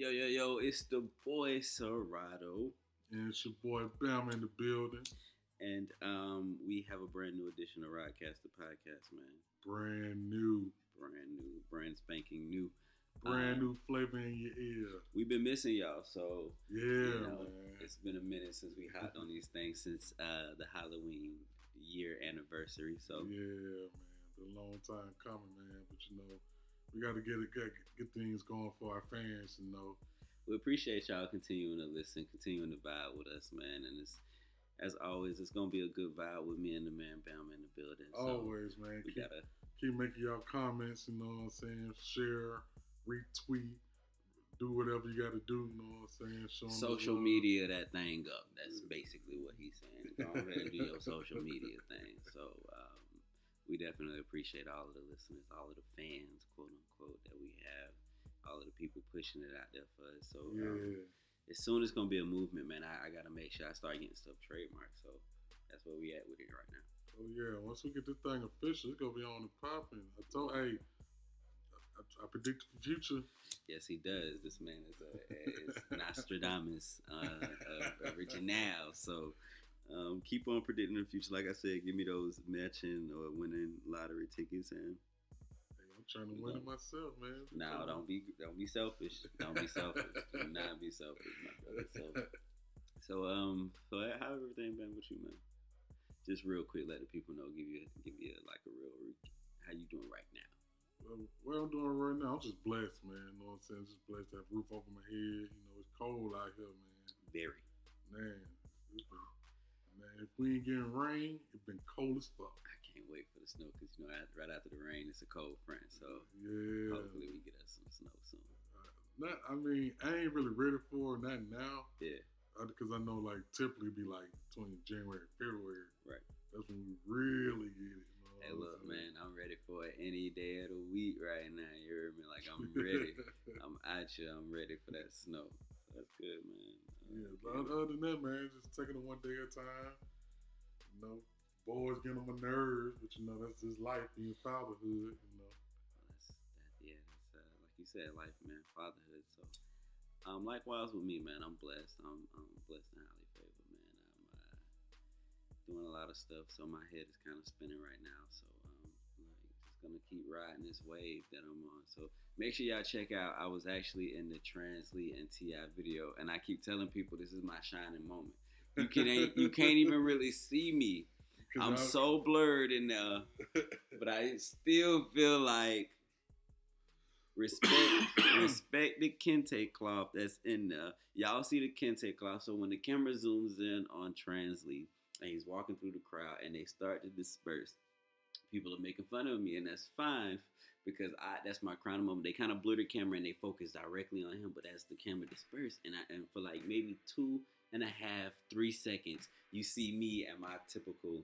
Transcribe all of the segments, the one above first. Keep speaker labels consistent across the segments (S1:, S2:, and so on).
S1: Yo, yo, yo, it's the boy Serato.
S2: And it's your boy Bam in the building.
S1: And um, we have a brand new edition of Rodcaster Podcast, man.
S2: Brand new.
S1: Brand new, brand spanking new.
S2: Brand
S1: Um,
S2: new flavor in your ear.
S1: We've been missing y'all, so
S2: Yeah,
S1: you know,
S2: man.
S1: it's been a minute since we hopped on these things since uh, the Halloween year anniversary. So
S2: Yeah, man. Been a long time coming, man. But you know, we got to get it, get, get things going for our fans. You know,
S1: we appreciate y'all continuing to listen, continuing to vibe with us, man. And it's as always, it's gonna be a good vibe with me and the man Bam in the building. So
S2: always, man.
S1: we
S2: Keep,
S1: gotta
S2: keep making y'all comments. You know what I'm saying? Share, retweet, do whatever you got to do. You know what I'm saying? Show
S1: social media that thing up. That's basically what he's saying. Go ahead and do your social media thing. So um, we definitely appreciate all of the listeners, all of the fans, quote unquote, that we have, all of the people pushing it out there for us. So um, as soon as it's gonna be a movement, man, I, I gotta make sure I start getting stuff trademarked. So that's where we at with it right now.
S2: Oh yeah, once we get this thing official, it's gonna be on the popping. I told, hey, I, I predict the future.
S1: Yes, he does. This man is, a, is Nostradamus uh, uh, original. So um, keep on predicting the future. Like I said, give me those matching or winning lottery tickets. And
S2: trying to win it myself, man.
S1: now, don't be don't be selfish. Don't be selfish. Do not be selfish, my brother. So, so um, so how everything been with you, man? Just real quick, let the people know. Give you give you like a real how you doing right now.
S2: Well, what I'm doing right now, I'm just blessed, man. You know what I'm saying? Just blessed to have a roof over my head. You know, it's cold out here, man.
S1: Very.
S2: Man, been, man, if we ain't getting rain, it's been cold as fuck.
S1: I can't wait for the snow because you know right after the rain, it's a cold front. So
S2: yeah.
S1: hopefully we get us some snow soon.
S2: Not, I mean, I ain't really ready for not now.
S1: Yeah.
S2: Because I know, like, typically it'd be like between January and February.
S1: Right.
S2: That's when we really get it. You know
S1: Hey, look, man, I'm ready for it any day of the week right now. You hear me? Like I'm ready. I'm at you. I'm ready for that snow. So that's good, man. Uh,
S2: Yeah, but other than that, man, just taking it one day at a time. You know, boys get on my nerves, but you know that's just life in fatherhood. You know,
S1: Well, that's that. Yeah, uh, like you said, life, man, fatherhood. So, um, likewise with me, man. I'm blessed. I'm, I'm blessed and highly favored, man. I'm uh, doing a lot of stuff, so my head is kind of spinning right now. So, um, like, just gonna keep riding this wave that I'm on. So, make sure y'all check out. I was actually in the Translee and T.I. video, and I keep telling people this is my shining moment. You can you can't even really see me. I'm so blurred in there but I still feel like respect respect the kente cloth that's in there. Y'all see the kente cloth. So when the camera zooms in on Translee and he's walking through the crowd and they start to disperse, people are making fun of me, and that's fine because I that's my crowning moment. They kind of blur the camera and they focus directly on him, but as the camera dispersed, and I and for like maybe two and a half, three seconds, you see me at my typical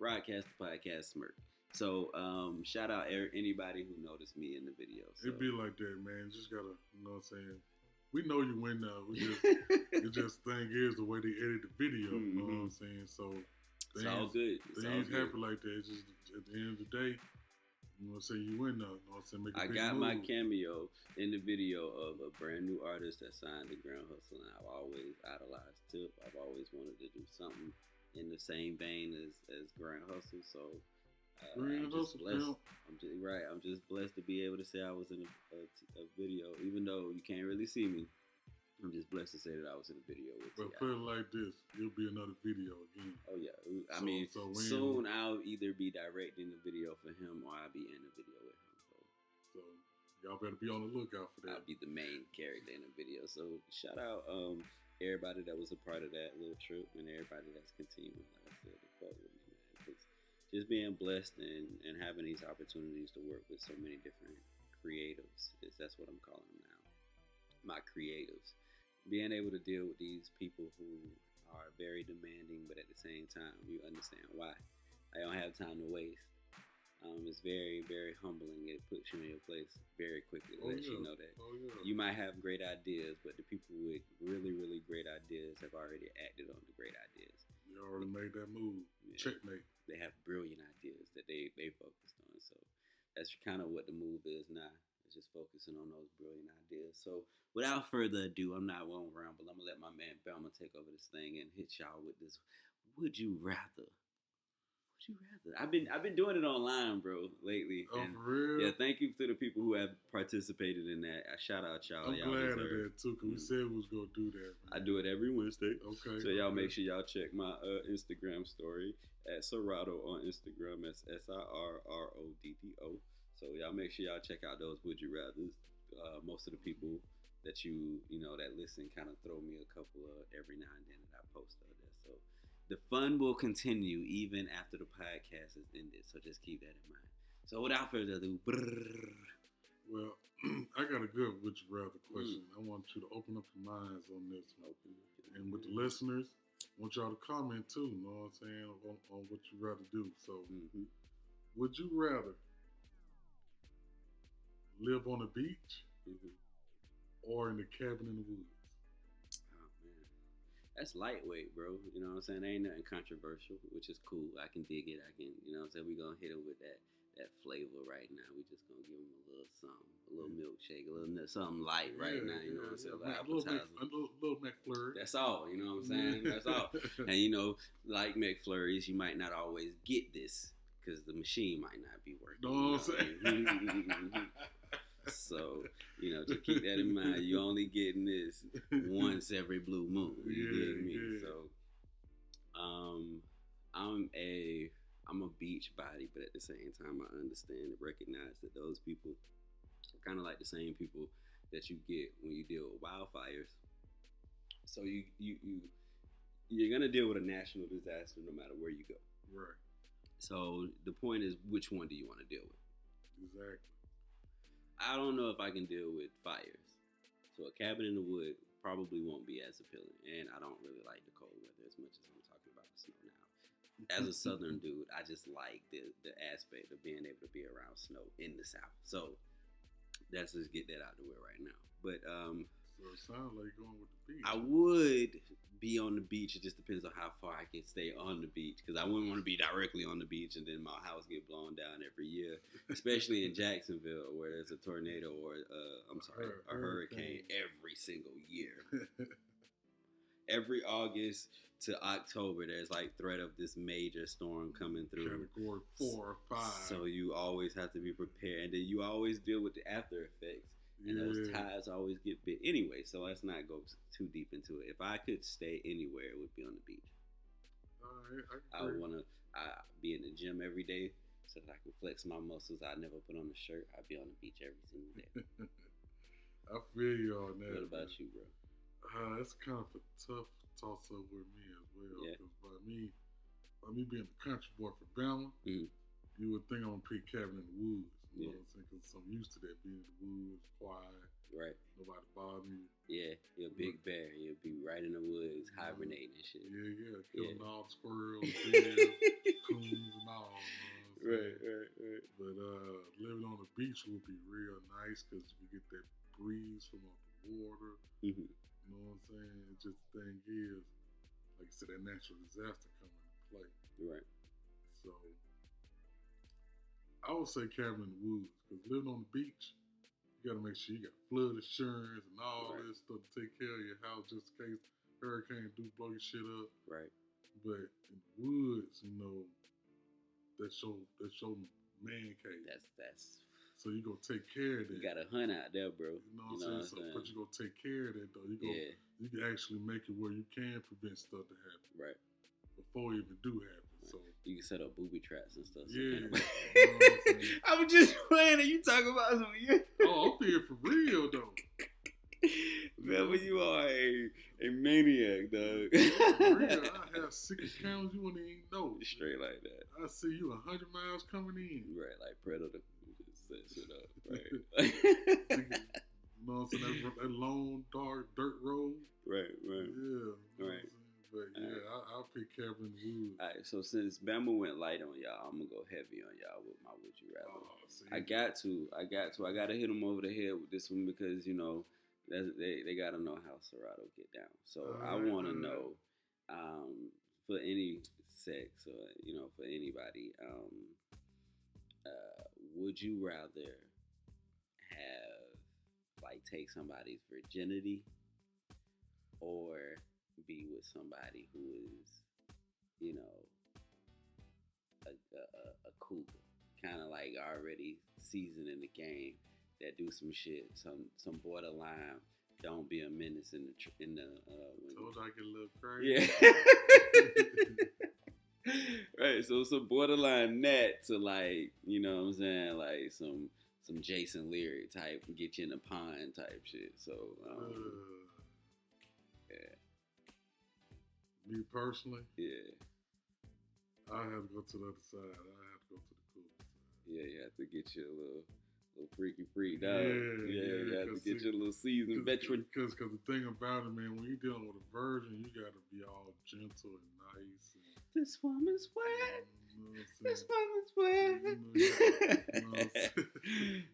S1: Rodcast podcast smirk. So um, shout out er- anybody who noticed me in the video. So.
S2: It be like that, man. Just gotta, you know what I'm saying. We know you win now. We just, it just thing is the way they edit the video. You know what I'm saying? So
S1: it's all good. It's all
S2: things
S1: good.
S2: happen like that. It's just at the end of the day, you know what I'm saying. You win now. You know what I'm saying? Make a
S1: I
S2: big
S1: got my cameo in the video of a brand new artist that signed to Grand Hustle, and I've always idolized Tip. I've always wanted to do something in the same vein as as Grand Hustle. So uh, I'm just blessed. I'm just right. I'm just blessed to be able to say I was in a, a, a video, even though you can't really see me. I'm just blessed to say that I was in a video with
S2: But put it like this: it'll be another video again.
S1: Oh yeah, I
S2: So-
S1: mean,
S2: so
S1: soon I'll either be directing the video for him or I'll be in the video with him. So
S2: So y'all better be on the lookout for that.
S1: I'll be the main character in the video. So shout out um everybody that was a part of that little trip and everybody that's continuing, like I said, to fuck with me, man. 'Cause just being blessed and, and having these opportunities to work with so many different creatives is that's what I'm calling them now. My creatives. Being able to deal with these people who are very demanding, but at the same time, you understand why. I don't have time to waste. Um, it's very, very humbling. It puts you in your place very quickly. It
S2: Oh,
S1: lets you know that
S2: Oh yeah.
S1: you might have great ideas, but the people with really, really great ideas have already acted on the great ideas.
S2: You already made that move.
S1: Yeah.
S2: Checkmate.
S1: They have brilliant ideas that they they focused on. So that's kind of what the move is now. It's just focusing on those brilliant ideas. So without further ado, I'm not one ramble. I'm gonna let my man Belma take over this thing and hit y'all with this. Would you rather? Would you rather? I've been I've been doing it online, bro, lately.
S2: Oh,
S1: and
S2: for real?
S1: yeah, thank you to the people who have participated in that. I shout out y'all.
S2: I'm
S1: y'all
S2: glad of
S1: deserve-
S2: that too, because we
S1: Mm.
S2: said we was gonna do that. Man.
S1: I do it every Wednesday.
S2: Okay.
S1: So y'all
S2: okay.
S1: make sure y'all check my uh, Instagram story at Serato on Instagram. That's S I R R O D D O. So y'all make sure y'all check out those Would You Rather's. Uh, most of the people that you you know that listen kind of throw me a couple of every now and then that I post out there. So the fun will continue even after the podcast is ended. So just keep that in mind. So without further ado, brrr,
S2: Well, I got a good would you rather
S1: Mm.
S2: question. I want you to open up your minds on this one. And with the listeners, I want y'all to comment too, you know what I'm saying, on, on what you rather do. So,
S1: Mhm.
S2: would you rather live on a beach
S1: Mhm.
S2: or in a cabin in the woods?
S1: That's lightweight, bro. You know what I'm saying? Ain't nothing controversial, which is cool. I can dig it. I can, you know what I'm saying? We gonna hit him with that that flavor right now. We just gonna give him a little something, a little milkshake, a little something light right
S2: Yeah,
S1: now. You know what I'm saying? Like
S2: Mac- little,
S1: appetizer.
S2: a little, little McFlurry.
S1: That's all. You know what I'm saying? That's all. And you know, like McFlurries, you might not always get this because the machine might not be working.
S2: know what I'm saying?
S1: so you know, to keep that in mind. You only getting this once every blue moon. You
S2: Yeah,
S1: get me?
S2: yeah.
S1: So, um, I'm a I'm a beach body, but at the same time, I understand and recognize that those people are kind of like the same people that you get when you deal with wildfires. So you you you you're gonna deal with a national disaster no matter where you go.
S2: right,
S1: So the point is, which one do you want to deal with?
S2: exactly.
S1: I don't know if I can deal with fires. So a cabin in the wood probably won't be as appealing. And I don't really like the cold weather as much as I'm talking about the snow now. As a southern dude, I just like the the aspect of being able to be around snow in the south. So let's just get that out of the way right now. But um
S2: So it sounds like going with the beach.
S1: I would be on the beach. It just depends on how far I can stay on the beach because I wouldn't want to be directly on the beach and then my house get blown down every year, especially in Jacksonville where there's a tornado or uh, I'm sorry, a hurricane
S2: hurricane.
S1: every single year. Every August to October, there's like threat of this major storm coming through.
S2: Category four or five.
S1: So you always have to be prepared, and then you always deal with the after effects and those
S2: Yeah.
S1: ties always get bit anyway. So let's not go too deep into it. If I could stay anywhere, it would be on the beach.
S2: I,
S1: I want to I be in the gym every day so that I can flex my muscles. I never put on a shirt. I'd be on the beach every single day.
S2: I feel you on that.
S1: what about
S2: man.
S1: you, bro?
S2: Uh, that's kind of a tough toss up with me as well.
S1: Yeah.
S2: by me, by me being a country boy from Bama,
S1: Mhm.
S2: you would think I'm gonna pick cabin in the woods. You know
S1: Yeah.
S2: what I'm saying? Because I'm used to that being in the woods, quiet,
S1: Right?
S2: nobody bother me.
S1: Yeah, you're a big bear. You'll be right in the woods, hibernating and shit.
S2: Yeah, yeah, killing
S1: Yeah.
S2: all squirrels, deers, coons, and all. You know what I'm
S1: right, right, right.
S2: But uh, living on the beach would be real nice because you get that breeze from off the water.
S1: hmm
S2: You know what I'm saying? It's just the thing is, like I said, that natural disaster coming into play.
S1: Right.
S2: So I would say cabin in the woods because living on the beach, you got to make sure you got flood insurance and all
S1: Right.
S2: this stuff to take care of your house just in case hurricane do blow your shit up.
S1: Right.
S2: But in the woods, you know, that's your that's your man cave.
S1: That's that's.
S2: so you gonna take care of that.
S1: You got a hunt out there, bro.
S2: You know what I'm saying? So, but you gonna take care of that though. You go,
S1: Yeah.
S2: you can actually make it where you can prevent stuff to happen
S1: Right.
S2: before it even do happen. So
S1: You can set up booby traps and stuff. so
S2: Yeah. I'm?
S1: I was just playing. and You talking about some? You,
S2: oh, I'm being for real though.
S1: Remember, you are a, a maniac, dog.
S2: For real, I have six accounts you wouldn't even know.
S1: Straight like that.
S2: I see you a hundred miles coming in.
S1: Right, like Predator. Just set shit up. Right.
S2: You know what I'm saying? That, that long, dark dirt road.
S1: right, right.
S2: you know what I'm
S1: Right.
S2: But yeah, I, I'll pick Cabin Wood.
S1: All right, so since Bama went light on y'all, I'm gonna go heavy on y'all with my would you rather.
S2: Oh,
S1: I got to, I got to, I got to hit them over the head with this one because you know they they got to know how Serato get down. So I want to know um, for any sex or you know for anybody, um, uh, would you rather have like take somebody's virginity or be with somebody who is, you know, a, a, a cougar, kind of like already seasoned in the game that do some shit, some some borderline. Don't be a menace in the tr- in the. Uh, when-
S2: Told you I a little crazy.
S1: yeah. right. So some borderline net to like, you know what I'm saying, like some some Jason Leary type, get you in a pond type shit. So um,
S2: Uh, me personally,
S1: yeah,
S2: I have to go to the other side. I have to go to the cool side.
S1: yeah. You have to get you a little little freaky freak dog.
S2: Yeah,
S1: Yeah,
S2: yeah,
S1: you have to get
S2: see-
S1: you a little seasoned veteran.
S2: Because the thing about it, man, when you're dealing with a virgin, you got to be all gentle and nice. And,
S1: This woman's wet. Mm.
S2: you know what
S1: This
S2: saying?
S1: woman's wet.
S2: You know, you know what I'm saying?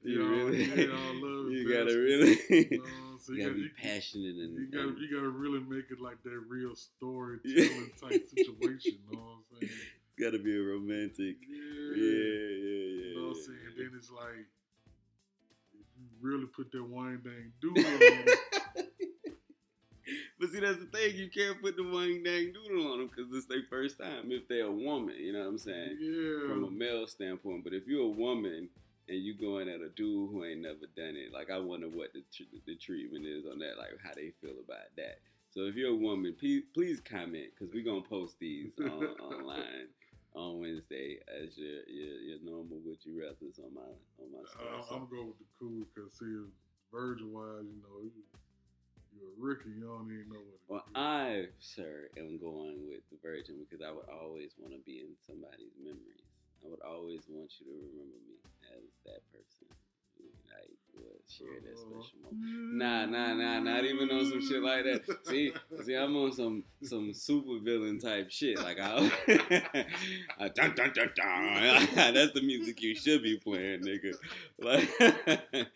S1: you
S2: You all-
S1: really,
S2: you all love
S1: you
S2: it,
S1: gotta really,
S2: You know, so
S1: you
S2: you
S1: gotta
S2: gotta,
S1: be passionate and,
S2: you gotta, you gotta really make it like that real storytelling
S1: Yeah.
S2: type situation. You know what I'm saying?
S1: It's gotta be a romantic.
S2: Yeah.
S1: Yeah, yeah, yeah.
S2: You know what I'm saying?
S1: yeah.
S2: Then it's like, if you really put that wine dang doodle on,
S1: but see, that's the thing. You can't put the one dang doodle on them because it's their first time. If they're a woman, you know what I'm saying?
S2: yeah.
S1: From a male standpoint. But if you're a woman and you going at a dude who ain't never done it, like I wonder what the tr- the treatment is on that, like how they feel about that. So if you're a woman, please, please comment because we're gonna post these on, online on Wednesday as your, your your normal would you rather's on my on my
S2: I,
S1: stuff.
S2: I'm gonna go with the cool because see, virgin wise, you know, you're a rookie, you don't even know what.
S1: Well, I, sir, am going with the Virgin because I would always want to be in somebody's memories. I would always want you to remember me as that person who like would share that
S2: Uh-huh.
S1: special moment. Nah, nah, nah, not even on some shit like that. See, see, I'm on some some super villain type shit. Like I, I dun, dun, dun, dun. that's the music you should be playing, nigga. Like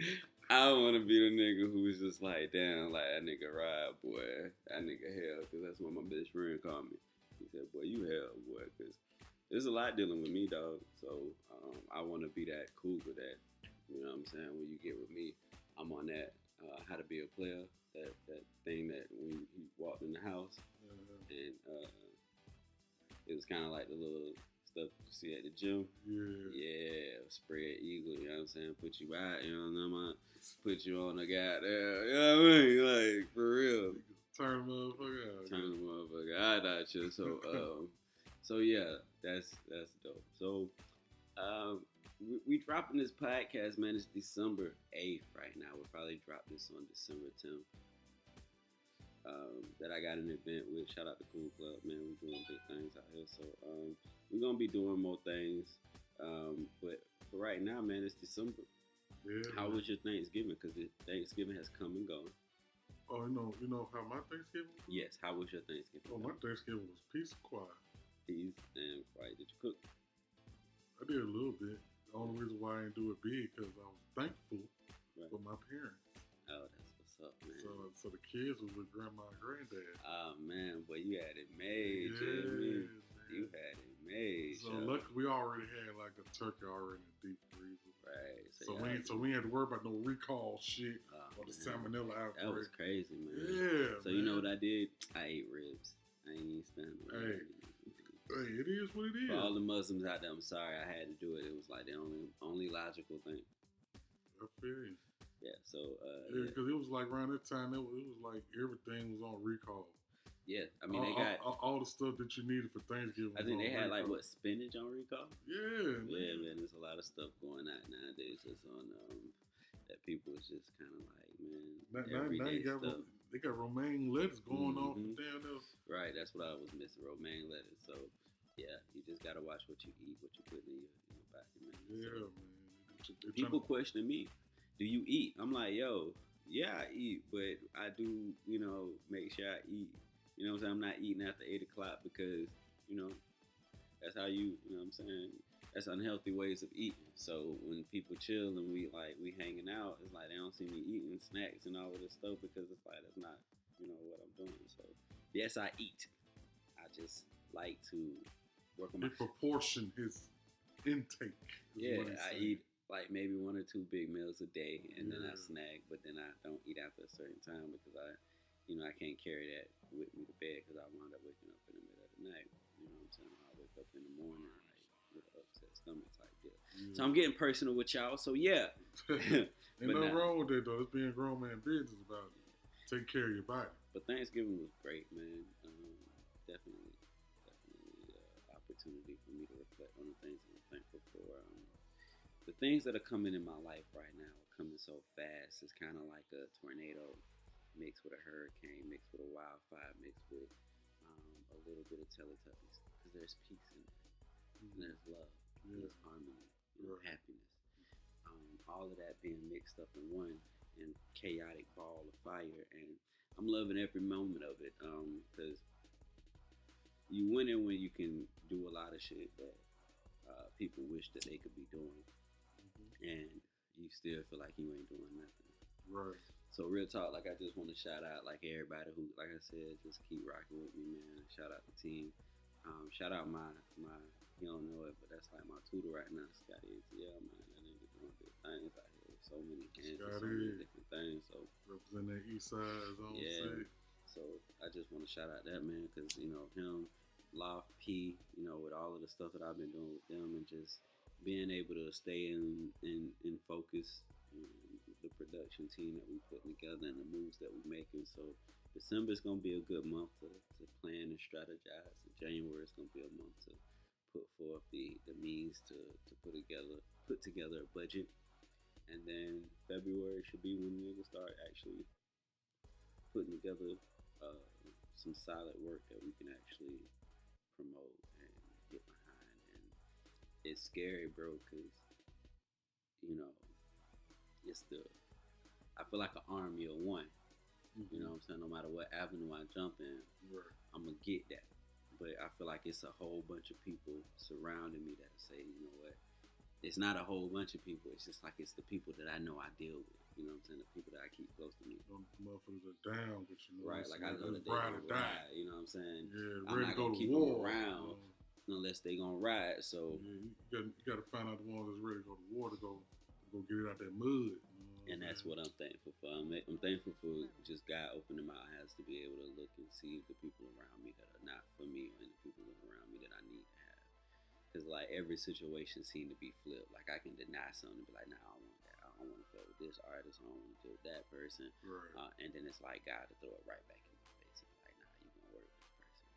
S1: I want to be the nigga who's just like, damn, like that nigga ride, boy, that nigga hell, cause that's what my best friend called me. He said, boy, you hell, boy, cause there's a lot dealing with me, dog. So um, I want to be that cougar that, you know what I'm saying. When you get with me, I'm on that uh, how to be a player, that that thing that when you walked in the house
S2: Uh,
S1: and uh, it was kind of like the little stuff you see at the gym.
S2: yeah.
S1: Yeah, spread eagle, you know what I'm saying? Put you out, you know what I'm saying? Put you on the goddamn, you know what I mean? Like, for real.
S2: Turn the motherfucker out.
S1: Turn the motherfucker out out you. So, um, so yeah, that's that's dope. So, um, we, we dropping this podcast, man. It's December 8th right now. We'll probably drop this on December 10th. Um, that I got an event with. Shout out to Cool Club, man. We're doing big things out here. So, um, we're gonna be doing more things. Um, but for right now, man, it's December.
S2: Yeah.
S1: How
S2: man.
S1: was your Thanksgiving? Because Thanksgiving has come and gone.
S2: Oh, you know, you know how my Thanksgiving? was?
S1: Yes. How was your Thanksgiving?
S2: Oh, my Thanksgiving was peace and quiet.
S1: Peace and quiet. Did you cook?
S2: I did a little bit. The only reason why I didn't do it big because I was thankful
S1: Right.
S2: for my parents.
S1: Oh, that's what's up, man.
S2: So, so the kids was with grandma and granddad.
S1: oh man, but you had it made,
S2: yeah.
S1: You had it made.
S2: So
S1: Chuck.
S2: luckily, we already had like a turkey already in the deep freezer.
S1: right.
S2: So,
S1: y'all-
S2: we ain't, so we had to worry about no recall shit
S1: oh,
S2: or the
S1: man,
S2: salmonella
S1: That was crazy, man.
S2: Yeah.
S1: So you know what I did? I ate ribs. I ain't even stand
S2: Hey. Hey, it is what it is.
S1: For all the Muslims out there, I'm sorry I had to do it. It was like the only only logical thing.
S2: I feel you.
S1: Yeah. So uh,
S2: Yeah,
S1: yeah,
S2: because it was like around that time, it was, it was like everything was on recall.
S1: Yeah. I mean,
S2: all,
S1: they got.
S2: all, all the stuff that you needed for Thanksgiving.
S1: I think they had like what spinach on recall.
S2: Yeah,
S1: Yeah,
S2: man.
S1: man, there's a lot of stuff going out nowadays that's on um, that people is just kind of like, man,
S2: Now, now, now got ro- they got romaine lettuce going on
S1: Mhm.
S2: from down there.
S1: Right, that's what I was missing, romaine lettuce. So, yeah, you just gotta watch what you eat, what you put in your, in your body, man. So,
S2: Yeah, man. They- they
S1: people
S2: tryna-
S1: question me, do you eat? I'm like, yo, yeah, I eat, but I do, you know, make sure I eat. You know what I'm saying? I'm not eating after eight o'clock because, you know, that's how you, you know what I'm saying? That's unhealthy ways of eating. So when people chill and we like we hanging out, it's like they don't see me eating snacks and all of this stuff because it's like that's not, you know, what I'm doing. So yes, I eat. I just like to work on my
S2: proportion his intake.
S1: yeah, I eat like maybe one or two big meals a day, and then I snack. But then I don't eat after a certain time because I, you know, I can't carry that with me to bed because I wind up waking up in the middle of the night. You know what I'm saying? I wake up in the morning like with an upset stomach type deal. So I'm getting personal with y'all. So yeah,
S2: Ain't nothing wrong with that though. It's being grown man business about it. Take care of your body.
S1: but Thanksgiving was great, man. Um, definitely, definitely uh, opportunity for me to reflect on the things I'm thankful for. Um, the things that are coming in my life right now are coming so fast. It's kind of like a tornado mixed with a hurricane, mixed with a wildfire, mixed with um, a little bit of Teletubbies. Because there's peace in there, and there's love, and there's harmony, and
S2: Right.
S1: happiness. Um, all of that being mixed up in one and chaotic ball of fire, and I'm loving every moment of it. Um, because you win it when you can do a lot of shit that uh, people wish that they could be doing, and you still feel like you ain't doing nothing.
S2: Right.
S1: So real talk, like I just want to shout out like everybody who, like I said, just keep rocking with me, man. Shout out the team. Um, shout out my my you don't know it, but that's like my tutor right now, Scotty ATL, man. That nigga doing big things out here with so many hands so many different things. So
S2: Represent that east side, as I'm
S1: Yeah. so I just want to shout out that man because you know him, Loft P, you know with all of the stuff that I've been doing with them and just being able to stay in in, in focus, the production team that we putting together and the moves that we're making. So December is gonna be a good month to, to plan and strategize. And January is gonna be a month to put forth the the means to to put together put together a budget. And then February should be when we can start actually putting together uh, some solid work that we can actually promote and get behind. And it's scary, bro, because you know it's the I feel like an army of one. You know what I'm saying? No matter what avenue I jump in,
S2: Right.
S1: I'm gonna get that. But I feel like it's a whole bunch of people surrounding me that say, you know what? It's not a whole bunch of people. It's just like it's the people that I know I deal with. You know what I'm saying? The people that I keep close to me.
S2: Them motherfuckers are down, you know,
S1: Right, like I know that they
S2: ride
S1: gonna
S2: or die.
S1: ride. You know what I'm saying?
S2: Yeah,
S1: I'm not
S2: go
S1: gonna
S2: to
S1: keep
S2: war.
S1: around.
S2: Um,
S1: Unless they gonna ride. So
S2: yeah, you got, you got to find out the ones that's ready to go to war to go go get it out that mud.
S1: and that's what I'm thankful for. I'm, I'm thankful for just God opening my eyes to be able to look and see the people around me that are not for me and the people around me that I need to have. Because like every situation seemed to be flipped. Like I can deny something and be like, nah, I don't want that. I don't want to feel with this artist. I don't want to deal with that person.
S2: Right.
S1: Uh, and then it's like God to throw it right back in my face and like, nah, you gonna work with this person.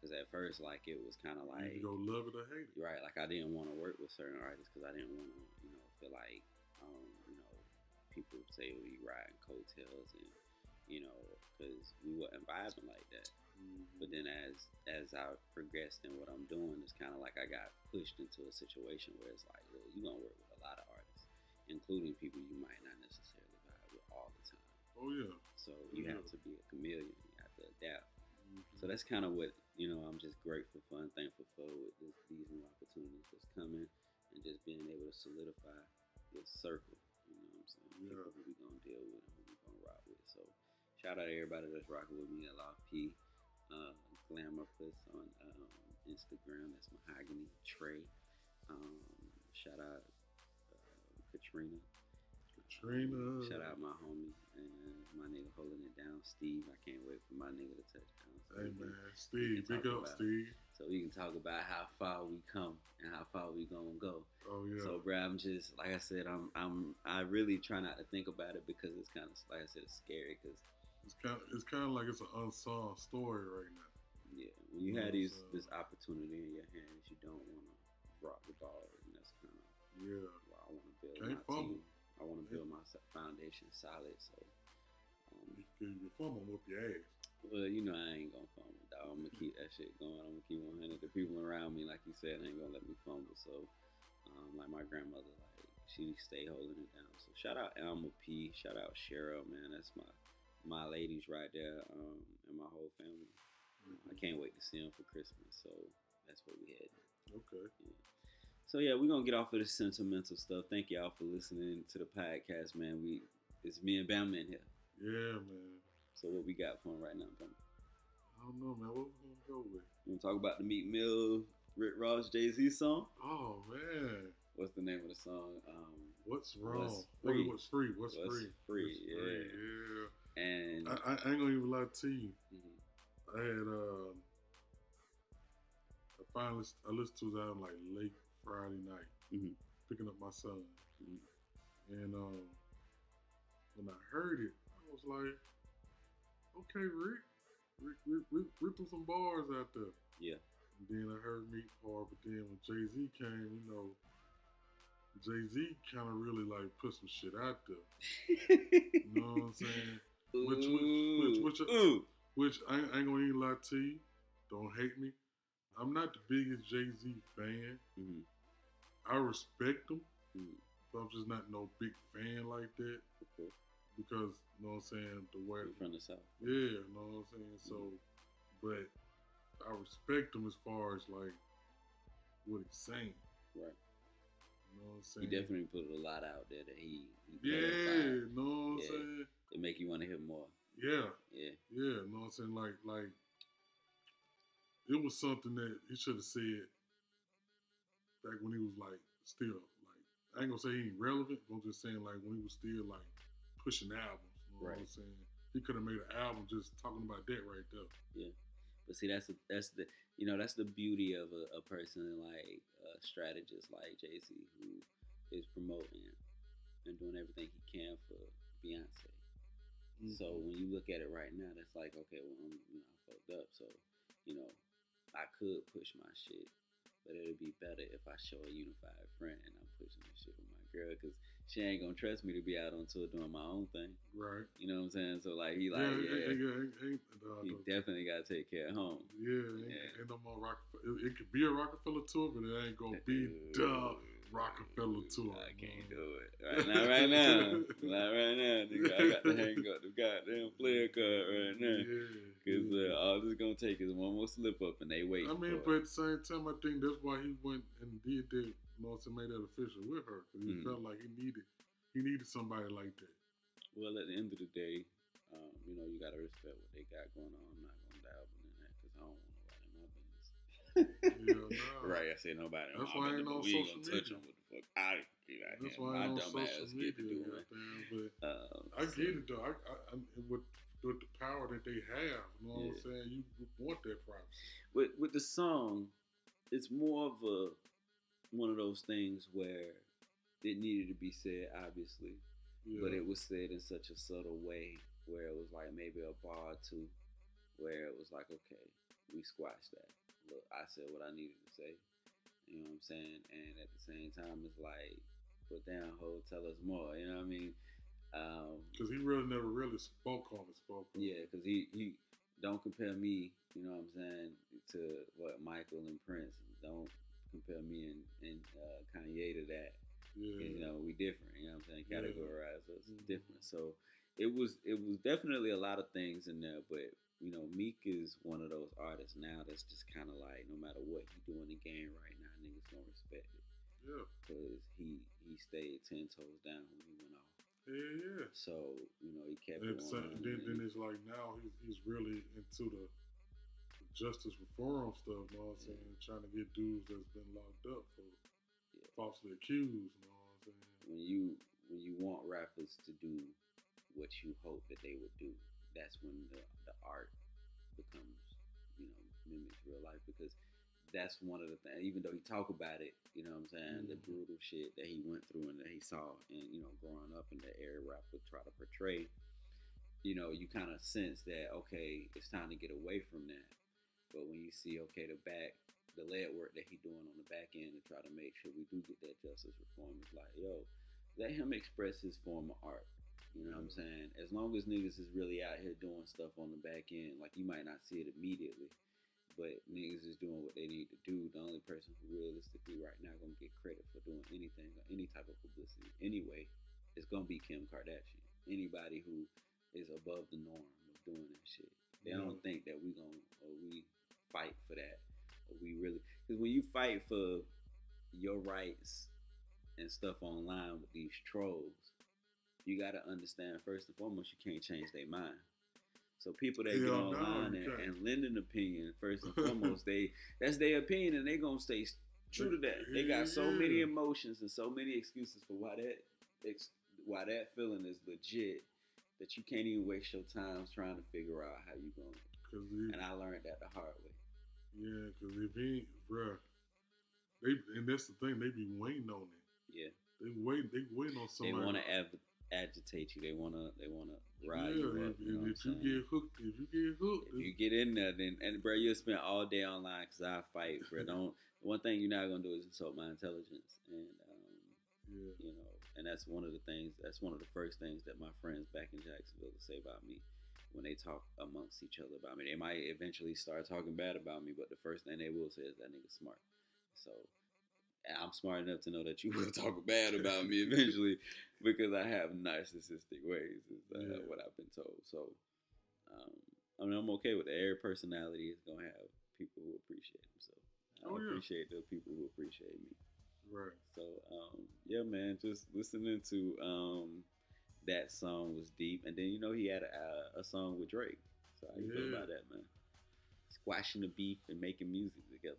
S1: Because at first, like it was kind of like
S2: you go love it or hate it.
S1: right like i didn't want to work with certain artists because i didn't want to you know feel like um you know people say we riding coattails and you know because we wasn't vibing like that
S2: Mhm.
S1: but then as as i progressed in what i'm doing it's kind of like i got pushed into a situation where it's like well, you're gonna work with a lot of artists including people you might not necessarily vibe with all the time
S2: oh yeah.
S1: so you have to be a chameleon you have to adapt
S2: Mhm.
S1: so that's kind of what you know. I'm just grateful for and thankful for with this, these new opportunities that's coming, and just being able to solidify circle. You know what I'm saying?
S2: Yeah.
S1: People who we gonna deal with and who we gonna rock with. So shout out to everybody that's rocking with me at Loft P, uh, Glamour Plus on um, Instagram. That's Mahogany Trey. Um, shout out uh, Katrina.
S2: Katrina.
S1: Shout out my homie and my nigga holding it down, Steve. I can't wait for my nigga to touch down. So
S2: Hey man, Steve, big up,
S1: about-
S2: Steve.
S1: So we can talk about how far we come and how far we gonna go.
S2: Oh yeah.
S1: So, bro, I'm just like I said, I'm I'm I really try not to think about it because it's kind of like I said, it's scary because
S2: it's kind of it's kind of like it's an unsolved story right now.
S1: yeah, when you have these
S2: so-
S1: this opportunity in your hands, you don't want to drop the ball, and that's kind of
S2: Yeah.
S1: why I want to build
S2: Can't
S1: my
S2: fumble.
S1: team. I want to build my foundation solid. So, um,
S2: you you fumble, whoop your ass.
S1: Well, you know, I ain't gonna fumble, dog. I'm gonna keep that shit going. I'm gonna keep 100. The people around me, like you said, ain't gonna let me fumble. So, um, like my grandmother, like she stay holding it down. So, shout out Alma P. Shout out Cheryl, man. That's my my ladies right there, um, and my whole family. I can't wait to see them for Christmas. So that's what we had.
S2: Okay.
S1: So yeah, we're gonna get off of the sentimental stuff. Thank y'all for listening to the podcast, man. We it's me and Bam in here.
S2: Yeah, man.
S1: So what we got for him right now, Bam?
S2: I don't know, man. What we gonna go with?
S1: You wanna talk about the Meek Mill Rick Ross Jay Z song?
S2: Oh man.
S1: What's the name of the song? Um,
S2: What's wrong?
S1: What's
S2: What-
S1: free?
S2: What's free? What's,
S1: What's
S2: free?
S1: free,
S2: What's free?
S1: and
S2: Yeah. I, I, I ain't gonna even lie to you.
S1: mhm,
S2: I had uh, I finally I listened to that on like late Friday night,
S1: Mhm.
S2: picking up my son,
S1: Mhm.
S2: and um, when I heard it, I was like, okay, Rick, Rick, Rick, Rick, Rick threw some bars out there.
S1: yeah,
S2: And then I heard Meek part, but then when Jay Z came, you know, Jay Z kind of really like put some shit out there. You know what I'm saying? Which- which- which- which-
S1: ooh,
S2: Which I, ain't- I ain't gonna even lie to you. Don't hate me. I'm not the biggest Jay Z fan.
S1: Mhm,
S2: I respect him,
S1: mhm,
S2: but I'm just not no big fan like that
S1: okay.
S2: Because you know what I'm saying. The way,
S1: You're from the south.
S2: yeah, you know what I'm saying. So, mm-hmm. but I respect him as far as like what he's saying.
S1: Right.
S2: You know what I'm saying.
S1: He definitely put a lot out there that he, he
S2: Yeah, you know what I'm saying.
S1: It make you want to hear more.
S2: Yeah,
S1: Yeah,
S2: yeah, you know what I'm saying. Like, like it was something that he should have said back when he was like still like I ain't gonna say he ain't relevant, but I'm just saying like when he was still like pushing albums. You know what I'm
S1: Right.
S2: saying? He could have made an album just talking about that right there. Yeah.
S1: But see, that's the, that's the you know that's the beauty of a, a person like a strategist like Jay Z who is promoting and doing everything he can for Beyonce. So
S2: Mm-hmm.
S1: when you look at it right now, that's like, okay, well, I'm you know I fucked up, so you know I could push my shit, but it'd be better if I show a unified front and I'm pushing this shit with my girl, cause she ain't gonna trust me to be out on tour doing my own thing.
S2: right.
S1: You know what I'm saying? So like he like
S2: yeah,
S1: yeah,
S2: yeah, ain't, uh,
S1: he definitely gotta take care of home.
S2: yeah, ain't,
S1: Yeah.
S2: more Rockefeller. It, it could be a Rockefeller tour, but it ain't gonna be the Rockefeller tour.
S1: I can't do it. Right now, right now. Not right now. Nigga, I got to hang up the goddamn player card right now.
S2: Yeah.
S1: Because uh, all this gonna take is one more slip up and they wait.
S2: I mean, but at the same time, I think that's why he went and did that. You know, to make that official with her because he
S1: Mhm.
S2: felt like he needed he needed somebody like that.
S1: Well, at the end of the day, um, you know, you gotta respect what they got going on.
S2: Nah.
S1: Right, I said nobody.
S2: That's why I ain't on
S1: ain't
S2: social
S1: gonna touch
S2: media.
S1: them. What the fuck? I get out
S2: That's why
S1: My
S2: I on
S1: dumb
S2: social
S1: ass
S2: media.
S1: get to doing.
S2: goddamn, But
S1: Um,
S2: I
S1: so-
S2: get it though. I, I, I with with the power that they have, you know what I'm saying. You want that privacy.
S1: with with the song, it's more of a one of those things where it needed to be said, obviously,
S2: Yeah.
S1: but it was said in such a subtle way where it was like maybe a bar or two, where it was like, okay, we squashed that. Look, I said what I needed to say. You know what I'm saying? And at the same time, it's like, put down, hold, tell us more. You know what I mean? Um,
S2: Because he really never really spoke on it. Spoke on
S1: yeah, because he, he don't compare me, you know what I'm saying, to what Michael and Prince. Don't compare me and, and uh, Kanye to that.
S2: Yeah.
S1: You know, we different. You know what I'm saying?
S2: Yeah.
S1: Categorize us
S2: Mhm.
S1: different. So it was it was definitely a lot of things in there, but you know, Meek is one of those artists now that's just kind of like no matter what he do in the game right now, niggas gonna respect it
S2: Yeah.
S1: because he he stayed ten toes down when he went off.
S2: Yeah. Yeah.
S1: So you know, he kept
S2: And
S1: on.
S2: then, then it's like now he's, he's really into the, the justice reform stuff. You know what I'm
S1: Yeah.
S2: saying? Trying to get dudes that's been locked up for
S1: Yeah.
S2: falsely accused. You know what I'm saying?
S1: when you when you want rappers to do what you hope that they would do, that's when the, the art becomes, you know, mimics real life because that's one of the things. Even though he talk about it, you know what I'm saying, the
S2: Mhm.
S1: brutal shit that he went through and that he saw, and you know, growing up in the area rap would try to portray. You know, you kind of sense that okay, it's time to get away from that. But when you see okay, the back, the lead work that he doing on the back end to try to make sure we do get that justice reform, it's like yo, let him express his form of art. You know what I'm saying? As long as niggas is really out here doing stuff on the back end, like you might not see it immediately, but niggas is doing what they need to do. The only person who realistically right now gonna get credit for doing anything or any type of publicity anyway is gonna be Kim Kardashian. Anybody who is above the norm of doing that shit. They
S2: Yeah.
S1: don't think that we gonna or we fight for that or we really because when you fight for your rights and stuff online with these trolls, you got to understand first and foremost you can't change their mind. So people that get
S2: Hell no,
S1: online and, and lend an opinion, first and foremost, they that's their opinion and they gonna stay true to that. They got so many emotions and so many excuses for why that ex- why that feeling is legit that you can't even waste your time trying to figure out how you going.
S2: Cause if,
S1: And I learned that the hard way.
S2: yeah, cause if he ain't, bruh, they and that's the thing, they be waiting on it.
S1: Yeah,
S2: They wait, they waiting on somebody.
S1: they want to av- agitate you. They want to. They want to ride
S2: yeah,
S1: you up. You know
S2: if,
S1: what I'm
S2: you get hooked, if you get hooked,
S1: If you get in there, then and bro, you'll spend all day online because I fight, bro. Don't. One thing you're not gonna do is insult my intelligence, and um,
S2: yeah,
S1: you know, and that's one of the things. That's one of the first things that my friends back in Jacksonville will say about me when they talk amongst each other about me. They might eventually start talking bad about me, but the first thing they will say is that nigga smart. So. And I'm smart enough to know that you will talk bad about me eventually because I have narcissistic ways. Is uh,
S2: Yeah.
S1: what I've been told. So, um, I mean, I'm okay with that. Every personality is gonna have people who appreciate them. So, I
S2: Oh, yeah.
S1: appreciate the people who appreciate me.
S2: right.
S1: So um, yeah, man, just listening to um, that song was deep, and then you know he had a, a song with Drake. So how you feel
S2: Yeah.
S1: about that, man? Squashing the beef and making music together.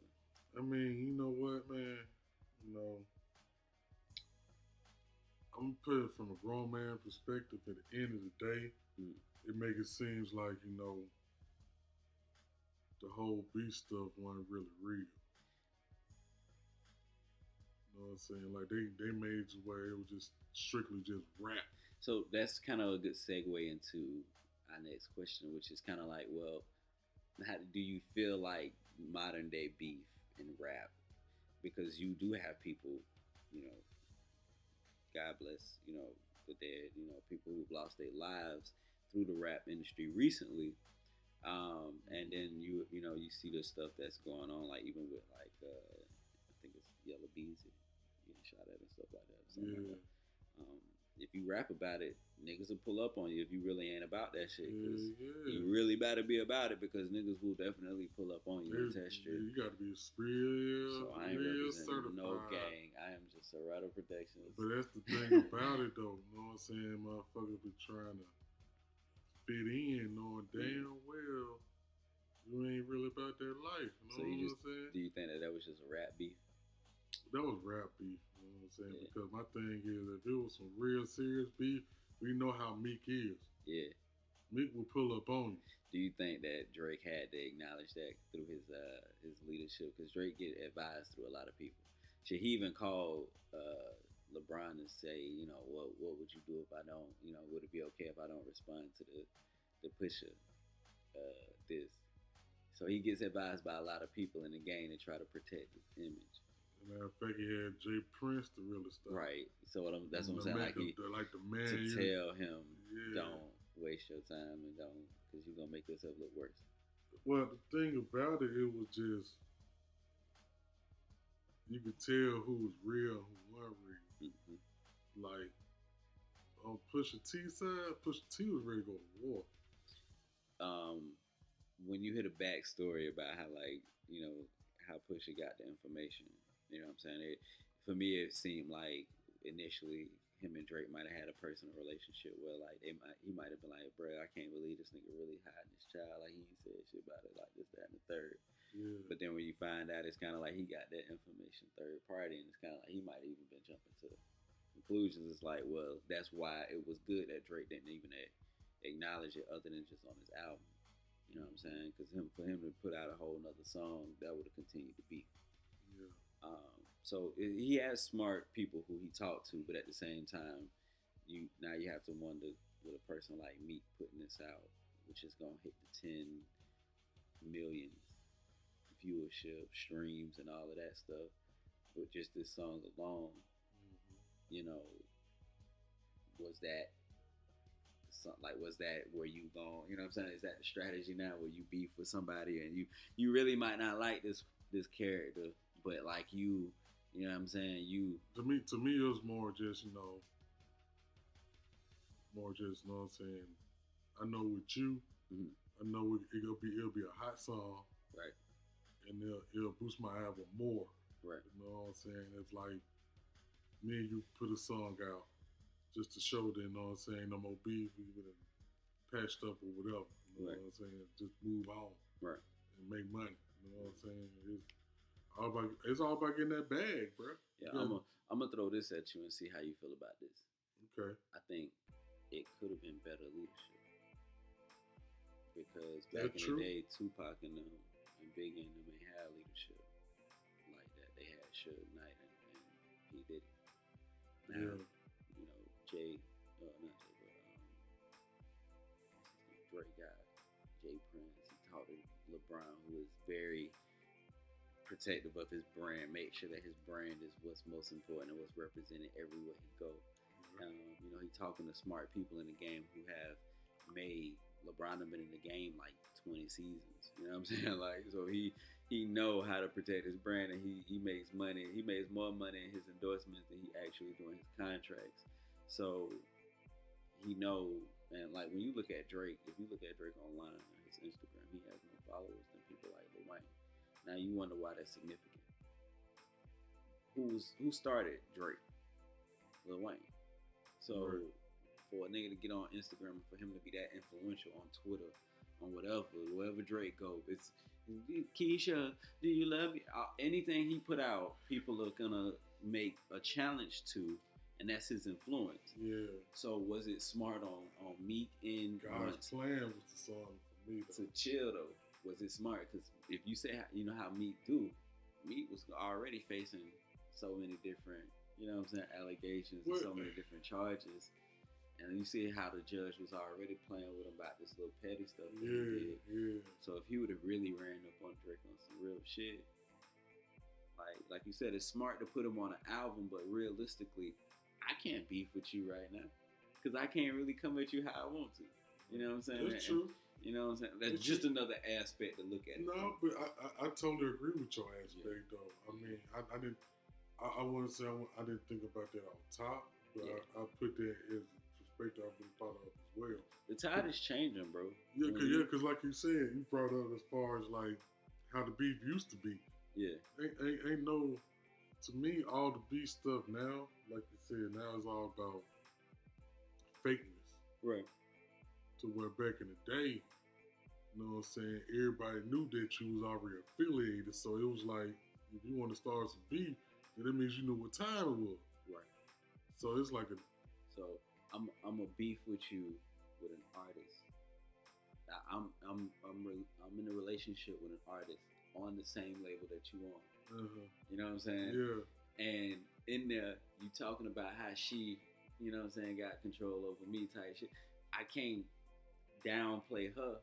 S2: I mean, you know what, man? You know, I'm it from a grown man perspective. At the end of the day,
S1: Mm.
S2: it make it seems like you know the whole beef stuff wasn't really real. You know what I'm saying? Like they they made it where it was just strictly just rap.
S1: So that's kind of a good segue into our next question, which is kind of like, well, how do you feel like modern day beef in rap? Because you do have people, you know, God bless, you know, the dead, you know, people who've lost their lives through the rap industry recently. Um, and then you, you know, you see the stuff that's going on, like even with like, uh, I think it's Yella Beezy getting shot at and stuff like that. something like that. Um, if you rap about it, niggas will pull up on you if you really ain't about that shit. Cause
S2: Yeah,
S1: you really better be about it because niggas will definitely pull up on you and test you.
S2: you got to be real,
S1: So I ain't
S2: real certified.
S1: no gang. I am just a Rado Productions.
S2: But that's the thing about it, though. You know what I'm saying? Motherfuckers be trying to fit in, knowing mm. damn well you ain't really about that life. You know
S1: So you
S2: what
S1: just-
S2: I'm saying?
S1: Do you think that that was just a rap beef?
S2: That was rap beef. You know what I'm saying?
S1: Yeah.
S2: Because my thing is, if it was some real serious beef, we know how Meek is.
S1: Yeah.
S2: Meek will pull up on you.
S1: Do you think that Drake had to acknowledge that through his uh, his leadership? Because Drake get advised through a lot of people. Should he even call uh, LeBron and say, you know, what what would you do if I don't, you know, would it be okay if I don't respond to the the Pusha uh, this? So he gets advised by a lot of people in the game to try to protect his image.
S2: Matter of fact, he had J. Prince really start.
S1: Right. So what I'm, that's what I'm saying.
S2: man-
S1: Like he
S2: the, like the man
S1: to
S2: you-
S1: tell him,
S2: Yeah.
S1: don't waste your time and don't, because you're gonna make yourself look worse.
S2: Well, the thing about it, it was just you could tell who was real, who wasn't real.
S1: hmm
S2: Like on Pusha T side, Pusha T was ready to go to war.
S1: um, when you hear the backstory about how like you know how Pusha got the information, you know what I'm saying? It, for me, it seemed like initially him and Drake might have had a personal relationship where like they might he might have been like, bro, I can't believe this nigga really hiding his child, like he ain't said shit about it, like this, that, and the third.
S2: Yeah.
S1: But then when you find out, it's kind of like he got that information third party, and it's kind of like he might have even been jumping to conclusions. It's like, well, that's why it was good that Drake didn't even acknowledge it, other than just on his album. You know what I'm saying? Because him for him to put out a whole nother song, that would have continued to be. Um, so it, he has smart people who he talked to, but at the same time, you now you have to wonder with a person like me putting this out, which is gonna hit the ten millions viewership, streams, and all of that stuff. With just this song alone,
S2: Mhm.
S1: you know, was that some, like was that where you going? You know what I'm saying? Is that the strategy now where you beef with somebody and you you really might not like this this character, but like you, you know what I'm saying? You
S2: To me, to me, it was more just you know, more just you know what I'm saying. I know with you,
S1: Mhm.
S2: I know it, it'll be it'll be a hot song,
S1: right,
S2: and it'll, it'll boost my album more.
S1: right,
S2: You know what I'm saying? It's like me and you put a song out just to show that, you know what I'm saying, no more beef, we would have patched up or whatever. You know
S1: Right.
S2: what I'm saying? Just move on
S1: right.
S2: and make money. You know what I'm saying? It's all about it's all about getting that bag, bro.
S1: Yeah,
S2: Yeah.
S1: I'm gonna I'm gonna throw this at you and see how you feel about this.
S2: Okay.
S1: I think it could have been better leadership because back
S2: That's
S1: in
S2: true.
S1: the day, Tupac and them and Biggie and them ain't had leadership like that. They had Suge Knight and, and P Diddy. Now,
S2: Yeah.
S1: you know, Jay, uh, not Jay, but um, what's his name? Drake got J. Prince. He to LeBron, who is very protective of his brand, make sure that his brand is what's most important and what's represented everywhere he goes. Um, you know, he's talking to smart people in the game who have made LeBron have been in the game like 20 seasons. You know what I'm saying? Like, so he he know how to protect his brand, and he he makes money. He makes more money in his endorsements than he actually doing his contracts. So he know, and like when you look at Drake, if you look at Drake online on his Instagram, he has more followers than people like Lil Wayne. Now you wonder why that's significant. Who's who started Drake? Lil Wayne. So
S2: Right.
S1: for a nigga to get on Instagram, for him to be that influential on Twitter, on whatever, wherever Drake go, it's Keisha, do you love me? Uh, anything he put out, people are gonna make a challenge to, and that's his influence.
S2: Yeah.
S1: So was it smart on on Meek and
S2: God's plan was the song for me.
S1: to chill though? Was it smart? Because if you say you know how Meek do, Meek was already facing so many different, you know what I'm saying, allegations and so many different charges. And you see how the judge was already playing with him about this little petty stuff that he did.
S2: yeah.
S1: So if he would have really ran up on Drake on some real shit, like like you said, it's smart to put him on an album, but realistically, I can't beef with you right now because I can't really come at you how I want to. You know what I'm saying?
S2: That's
S1: And-
S2: true.
S1: You know what I'm saying? That's just another aspect to look at.
S2: No, but I, I, I totally agree with your aspect though. I mean, I, I didn't. I, I wouldn't say I, I didn't think about that on top, but
S1: Yeah.
S2: I, I put that as perspective I've been thought of as well.
S1: the tide is changing, bro.
S2: Yeah, cause,
S1: When
S2: yeah, 'cause like you said, you brought up as far as like how the beef used to be.
S1: yeah,
S2: Ain't, ain't, ain't no, to me, all the beef stuff now, like you said, now it's all about fakeness.
S1: right.
S2: To where back in the day, you know what I'm saying, everybody knew that you was already affiliated. So it was like, if you want to start some beef, then that means you knew what time it was.
S1: Right.
S2: So it's like a,
S1: So I'm I'm a beef with you with an artist. I'm I'm I'm re- I'm in a relationship with an artist on the same label that you on.
S2: uh
S1: You know what I'm saying?
S2: yeah,
S1: And in there, you talking about how she, you know what I'm saying, got control over me type shit. I can't downplay her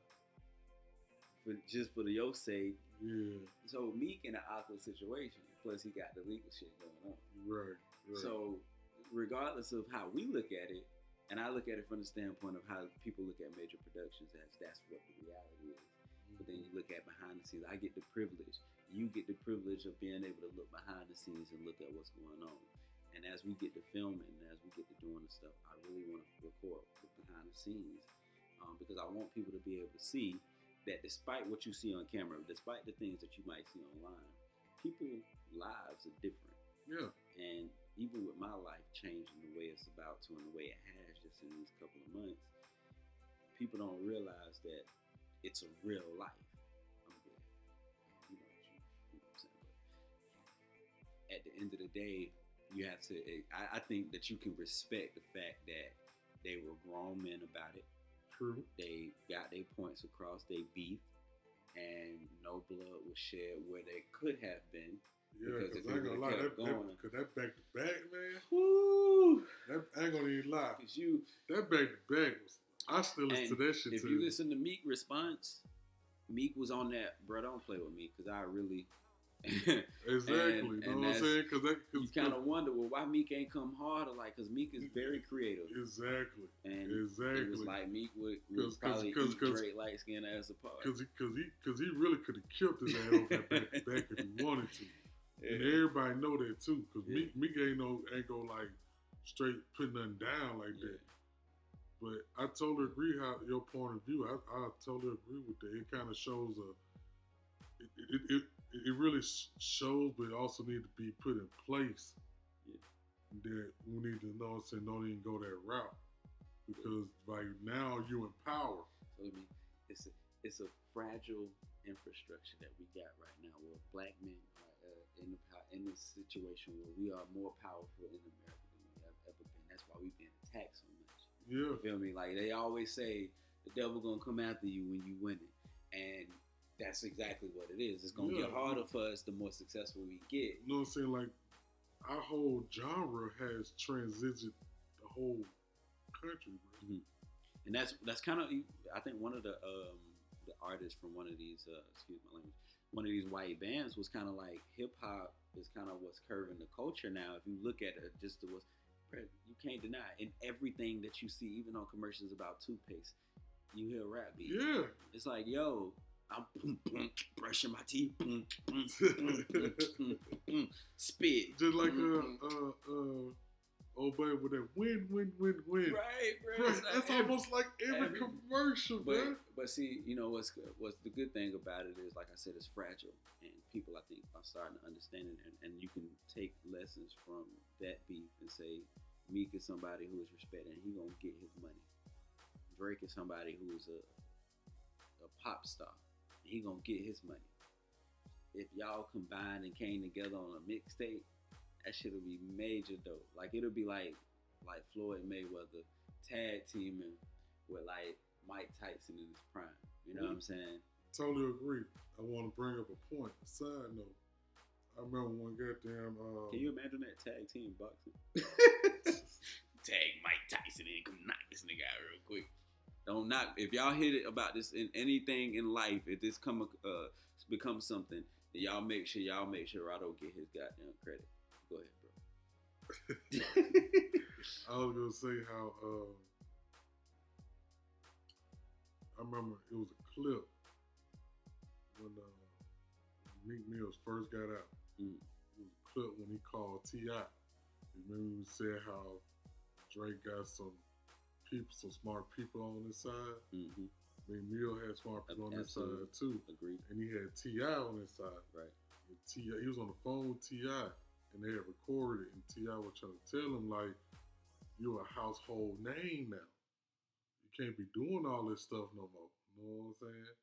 S1: for just for the your sake.
S2: yeah,
S1: So Meek in an awkward situation. Plus he got the legal shit going on.
S2: right, right.
S1: So regardless of how we look at it, and I look at it from the standpoint of how people look at major productions as that's what the reality is. But then you look at behind the scenes. I get the privilege. You get the privilege of being able to look behind the scenes and look at what's going on. And as we get to filming, and as we get to doing the stuff, I really want to record the behind the scenes um, because I want people to be able to see that despite what you see on camera, despite the things that you might see online, people's lives are different.
S2: yeah,
S1: And even with my life changing the way it's about to and the way it has just in these couple of months, people don't realize that it's a real life. I'm good. You know, you, you know what I'm saying? But at the end of the day, you have to, I, I think that you can respect the fact that they were grown men about it.
S2: True.
S1: They got their points across, they beefed, and no blood was shed where they could have been.
S2: Yeah,
S1: Because if
S2: I ain't gonna lie, that, that, cause that back to back, man,
S1: Woo!
S2: that I ain't gonna even lie.
S1: Because you,
S2: That back to back was, I still listen to that shit
S1: if
S2: too.
S1: you listen to Meek response, Meek was on that, bro. Don't play with me because I really. You
S2: exactly,
S1: and-
S2: you know what I'm saying? Cause that, cause,
S1: kind of wonder, well, why Meek ain't come harder? Like, because Meek is mm-hmm. very creative,
S2: exactly,
S1: and
S2: exactly.
S1: it was like Meek would, would
S2: 'Cause-
S1: probably
S2: 'cause- 'cause-
S1: Drake light skin ass apart.
S2: Cause he, cause he, cause he really could have killed his ass on that back back if he wanted to, and everybody know that too. Cause
S1: Yeah.
S2: Meek, Meek ain't no, ain't go like straight putting nothing down like
S1: Yeah.
S2: that. But I totally agree how your point of view. I, I totally agree with that. It kind of shows a. It it, it it really shows, but it also need to be put in place.
S1: Yeah.
S2: That we need to know and say don't even go that route because like now you're in power.
S1: So I mean, it's a it's a fragile infrastructure that we got right now, where black men are uh, in the in this situation where we are more powerful in America than we have ever been. That's why we've been attacked so much.
S2: Yeah.
S1: You feel me? Like they always say, the devil gonna come after you when you win it, and that's exactly what it is. It's gonna
S2: Yeah.
S1: get harder for us the more successful we get.
S2: You know what I'm saying? Like our whole genre has transitioned the whole country, bro.
S1: and that's that's kind of I think one of the um the artists from one of these uh excuse my language one of these white bands was kind of like hip hop is kind of what's curving the culture now. If you look at it, just the what's you can't deny it. in everything that you see, even on commercials about toothpaste, you hear rap beat.
S2: Yeah.
S1: It's like yo. I'm boom, boom, brushing my teeth, boom, boom, boom, boom, boom, boom, spit.
S2: Just like uh
S1: Mhm.
S2: uh uh oh baby with that win win win win.
S1: Right, bro. Like
S2: that's
S1: every-
S2: almost like every,
S1: every-
S2: commercial,
S1: But
S2: bro.
S1: but see, you know what's good- what's the good thing about it is, like I said, it's fragile, and people I think are starting to understand it, and, and you can take lessons from that beef and say, Meek is somebody who is respected, and he gonna get his money. Drake is somebody who is a a pop star, he gonna get his money. If y'all combined and came together on a mixtape, that shit'll be major dope. Like it'll be like like Floyd Mayweather tag teaming with like Mike Tyson in his prime. You know what I'm saying?
S2: Totally agree. I want to bring up a point. A side note. I remember one goddamn. Uh,
S1: Can you imagine that tag team boxing? tag Mike Tyson and come knock this nigga out real quick. Don't knock if y'all hit it about this in anything in life. If this come uh becomes something, then y'all make sure y'all make sure Rado get his goddamn credit. Go ahead, bro.
S2: I was gonna say how uh, I remember it was a clip when uh, Meek Mills first got out.
S1: Mm.
S2: It was a clip when he called T.I. Remember we said how Drake got some people, some smart people on his side.
S1: hmm
S2: Meek Mill had smart people on his side too,
S1: Agreed.
S2: and he had T.I on his side.
S1: Right.
S2: And T.I, he was on the phone with T.I, and they had recorded it, and T.I was trying to tell him like, "You're a household name now. You can't be doing all this stuff no more." You know what I'm saying?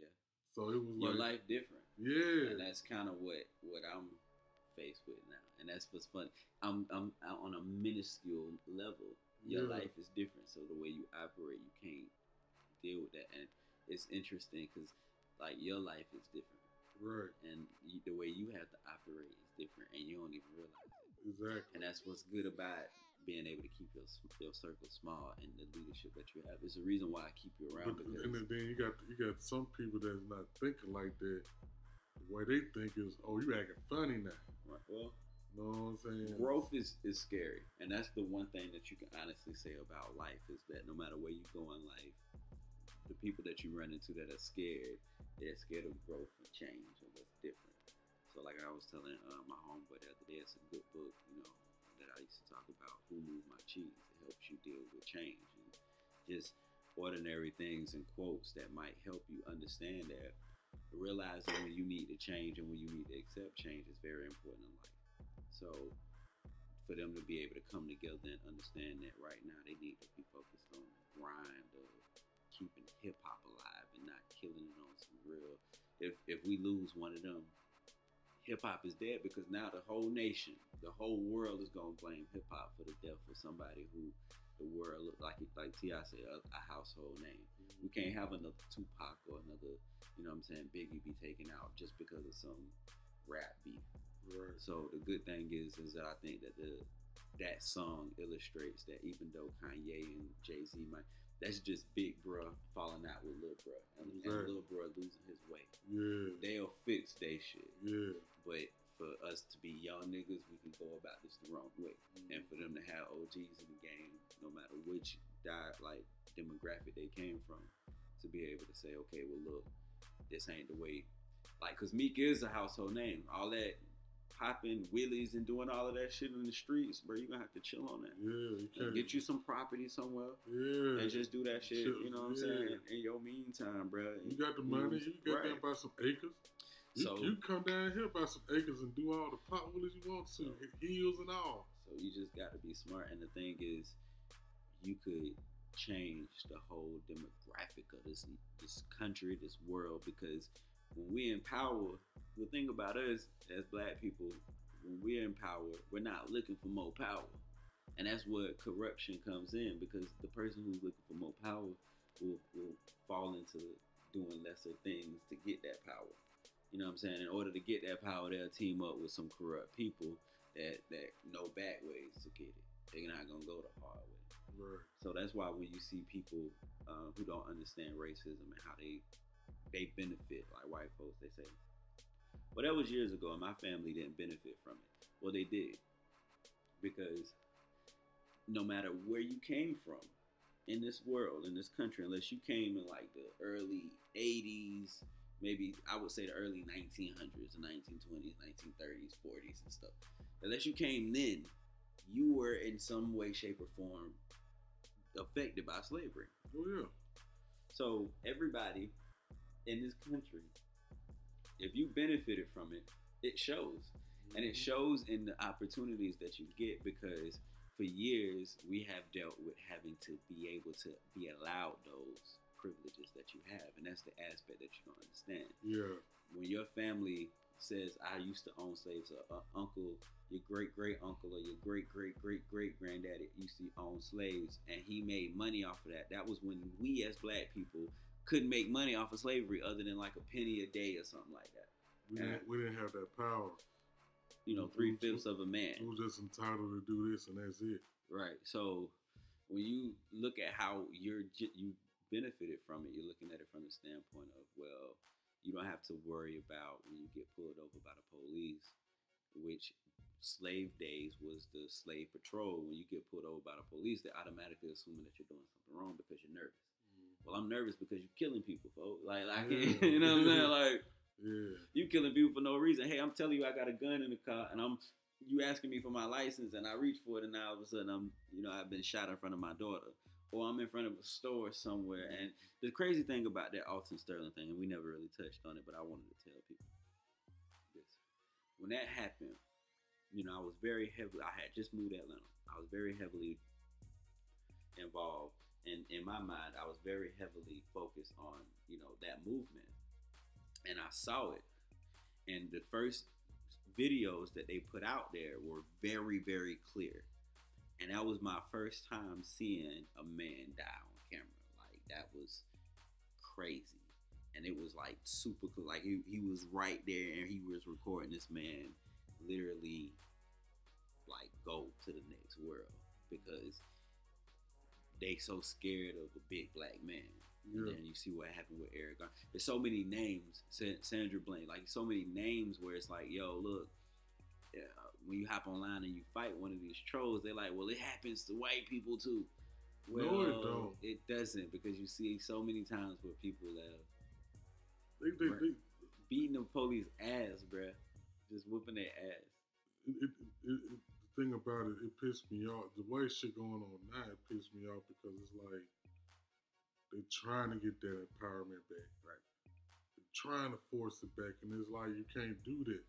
S1: Yeah.
S2: So it was
S1: Your
S2: like,
S1: life different.
S2: yeah,
S1: and that's kind of what what I'm faced with now, and that's what's funny. I'm I'm out on a minuscule level. Your
S2: Yeah.
S1: life is different, so the way you operate, you can't deal with that, and it's interesting because like your life is different,
S2: right,
S1: and you, the way you have to operate is different, and you don't even realize it.
S2: exactly.
S1: And that's what's good about being able to keep your your circle small and the leadership that you have. It's the reason why I keep you around
S2: But,
S1: because
S2: and then- then you got you got some people that's not thinking like that. The way they think is, oh, you acting funny now.
S1: Right, well.
S2: Know what I'm saying?
S1: growth is, is scary and that's the one thing that you can honestly say about life is that no matter where you go in life the people that you run into that are scared they're scared of growth and change and what's different. So like i was telling uh, my homeboy the other day it's a good book you know that i used to talk about who moved my cheese? It helps you deal with change and just ordinary things and quotes that might help you understand that realizing when you need to change and when you need to accept change is very important in life so for them to be able to come together and understand that right now they need to be focused on the grind of keeping hip hop alive and not killing it on some real. If if we lose one of them, hip hop is dead because now the whole nation, the whole world is gonna blame hip hop for the death of somebody who the world looked like it like T.I said a, a household name. We mm-hmm. can't have another Tupac or another, you know what I'm saying, Biggie be taken out just because of some rap beef.
S2: Right.
S1: So the good thing is, is that I think that the that song illustrates that even though Kanye and Jay Z might, that's just Big Bruh falling out with Lil Bruh, and, and
S2: Right.
S1: Lil Bruh losing his way.
S2: Yeah.
S1: They'll fix they shit,
S2: Yeah.
S1: but for us to be young niggas, we can go about this the wrong way, mm-hmm. and for them to have OGs in the game, no matter which diet like demographic they came from, to be able to say, okay, well look, this ain't the way. Like, cause Meek is a household name. All that popping wheelies and doing all of that shit in the streets, bro, you're gonna have to chill on that.
S2: Yeah. You can't
S1: get you some property somewhere
S2: Yeah.
S1: and just do that shit.
S2: Chill,
S1: You know what I'm saying? In your meantime, bro.
S2: You got the money. You got
S1: Right.
S2: there buy some acres. You,
S1: So-
S2: you come down here buy some acres and do all the pot willies you want to, heels and all.
S1: So you just got to be smart. And the thing is, you could change the whole demographic of this this country, this world, because when we in power, the thing about us as black people, when we're in power, we're not looking for more power. And that's where corruption comes in because the person who's looking for more power will, will fall into doing lesser things to get that power. You know what I'm saying? In order to get that power, they'll team up with some corrupt people that that know back ways to get it. They're not gonna go the hard way.
S2: Right.
S1: So that's why when you see people uh, who don't understand racism and how they they benefit, like white folks, they say, "Well, that was years ago, and my family didn't benefit from it." Well, they did because no matter where you came from in this world, in this country, unless you came in like the early '80s, maybe I would say the early 1900s, the 1920s, 1930s, 40s, and stuff. Unless you came then, you were in some way, shape, or form affected by slavery.
S2: Oh yeah.
S1: So everybody in this country, if you benefited from it, it shows. And it
S2: Mhm.
S1: shows in the opportunities that you get because for years we have dealt with having to be able to be allowed those privileges that you have. And that's the aspect that you don't understand.
S2: Yeah.
S1: When your family says, I used to own slaves, or uh, uncle, your great great uncle, or your great great great great granddaddy used to own slaves, and he made money off of that. That was when we as black people couldn't make money off of slavery other than like a penny a day or something like that.
S2: We didn't we didn't have that power.
S1: You know, three fifths of a man.
S2: We was just entitled to do this and that's it.
S1: Right. So when you look at how you're you benefited from it, you're looking at it from the standpoint of well, you don't have to worry about when you get pulled over by the police, which slave days was the slave patrol. When you get pulled over by the police, they're automatically assuming that you're doing something wrong because you're nervous. Well, I'm nervous because you're killing people, folks. Like, like
S2: Yeah.
S1: you know what I'm saying? Like,
S2: Yeah.
S1: you killing people for no reason. Hey, I'm telling you, I got a gun in the car, and I'm you asking me for my license, and I reach for it, and now all of a sudden I'm, you know, I've been shot in front of my daughter, or I'm in front of a store somewhere. And the crazy thing about that Alton Sterling thing, and we never really touched on it, but I wanted to tell people this: when that happened, you know, I was very heavily. I had just moved to Atlanta. I was very heavily involved, and in my mind, I was very heavily focused on, you know, that movement and I saw it. And the first videos that they put out there were very, very clear. And that was my first time seeing a man die on camera. Like that was crazy. And it was like super cool. Like he, he was right there and he was recording this man literally like go to the next world because they so scared of a big black man. And
S2: Yeah.
S1: then you see what happened with Eric. Garner. There's so many names, Sa- Sandra Bland, like so many names where it's like, yo, look, yeah, when you hop online and you fight one of these trolls, they're like, well, it happens to white people too. Well,
S2: No, it don't.
S1: It doesn't because you see so many times where people that have
S2: They, they, they,
S1: beating the police ass, bruh, just whooping their ass.
S2: it, it, it, it, the thing about it, it pissed me off. The way shit going on now, it pissed me off because it's like they're trying to get that empowerment back.
S1: Right.
S2: They're trying to force it back, and it's like you can't do that.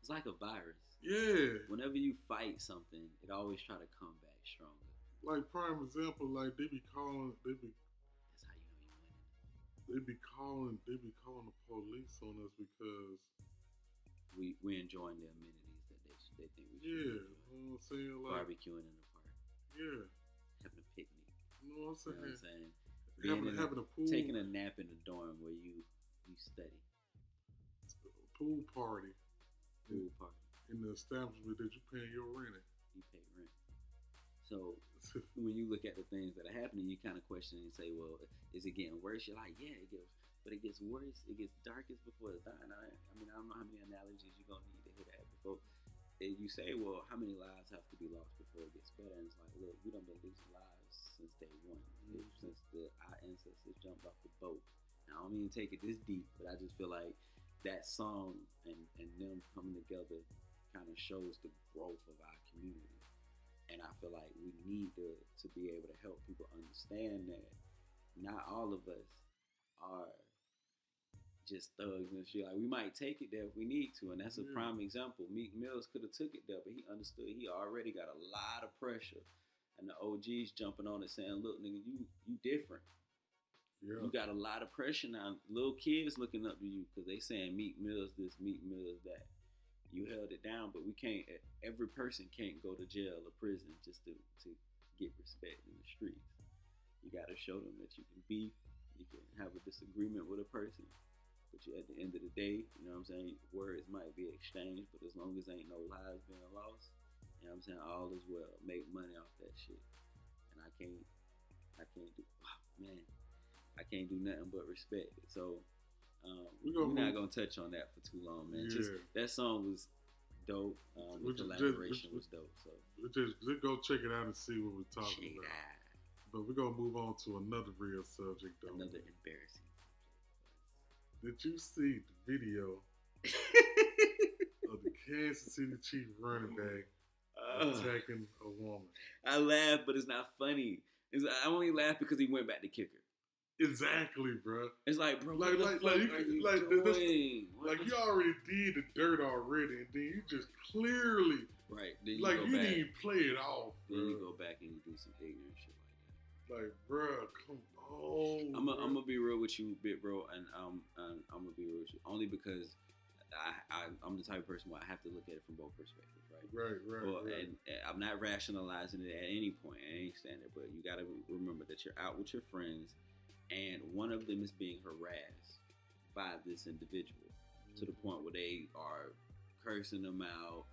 S1: It's like a virus.
S2: Yeah.
S1: Whenever you fight something, it always try to come back stronger.
S2: Like prime example, like they be calling, they be
S1: That's how you know you winning.
S2: they be calling, they be calling the police on us because
S1: We we're enjoying the amenities that they they think we should
S2: yeah, you know I'm saying? Like
S1: barbecuing in the park,
S2: yeah,
S1: having a picnic.
S2: you know what I'm
S1: You know what I'm
S2: saying?
S1: saying?
S2: Having,
S1: in
S2: having a pool,
S1: Taking a nap in the dorm where you you study.
S2: pool party
S1: Pool party.
S2: in the establishment that you paying your rent at.
S1: You pay rent. So when you look at the things that are happening, you kind of question and say, "Well, is it getting worse?" You're like, "Yeah, it gets, but it gets worse. It gets darkest before the dawn." I, I mean, I don't know how many analogies you're gonna need to hit that before. And you say, "Well, how many lives have to be lost before it gets better?" And it's like, look, we don't been losing lives since day one,
S2: Mhm.
S1: since the our ancestors jumped off the boat. Now, I don't mean to take it this deep, but I just feel like that song and and them coming together kind of shows the growth of our community. And I feel like we need to, to be able to help people understand that not all of us are just thugs and shit. Like we might take it there if we need to, and that's a
S2: Yeah.
S1: prime example. Meek Mills could have took it there, but he understood he already got a lot of pressure, and the OGs jumping on it saying, "Look, nigga, you you different.
S2: Yeah,
S1: You got a lot of pressure now. Little kids looking up to you because they saying Meek Mills this, Meek Mills that. you held it down, but we can't. Every person can't go to jail or prison just to to get respect in the streets. You got to show them that you can beef, you can have a disagreement with a person, but at the end of the day, you know what I'm saying. Words might be exchanged, but as long as ain't no lives being lost, you know what I'm saying. All is well. Make money off that shit, and I can't. I can't do. Oh, man, I can't do nothing but respect it. So. Um,
S2: We
S1: we're
S2: gonna
S1: not gonna touch on that for too long, man. Just
S2: Yeah.
S1: that song was dope. Um, the
S2: is just-
S1: collaboration was dope. So
S2: We Just, just go check it out and see what we're talking
S1: check
S2: about.
S1: that.
S2: But we're gonna move on to another real subject though.
S1: Another embarrassing.
S2: Did you see the video of the Kansas City Chief running oh. back
S1: Ugh.
S2: attacking a woman?
S1: I laugh, but it's not funny. It's, I only laugh because he went back to kicker.
S2: Exactly, bro.
S1: It's like, bro,
S2: Like- like- like you
S1: are
S2: could-
S1: you
S2: like, this- Like you already did the dirt already, and then you just clearly,
S1: Right. Then you
S2: like you
S1: back.
S2: didn't even play it off,
S1: Then you go back and you do some ignorant shit like that.
S2: Like, bro, come
S1: that. I'm gonna be real with you, bit bro, and um, um, I'm gonna be real with you only because I, I I'm the type of person where I have to look at it from both perspectives, right?
S2: Right, right,
S1: Well,
S2: right.
S1: and, and I'm not rationalizing it at any point. I ain't saying it, but you got to remember that you're out with your friends, and one of them is being harassed by this individual to the point where they are cursing them out,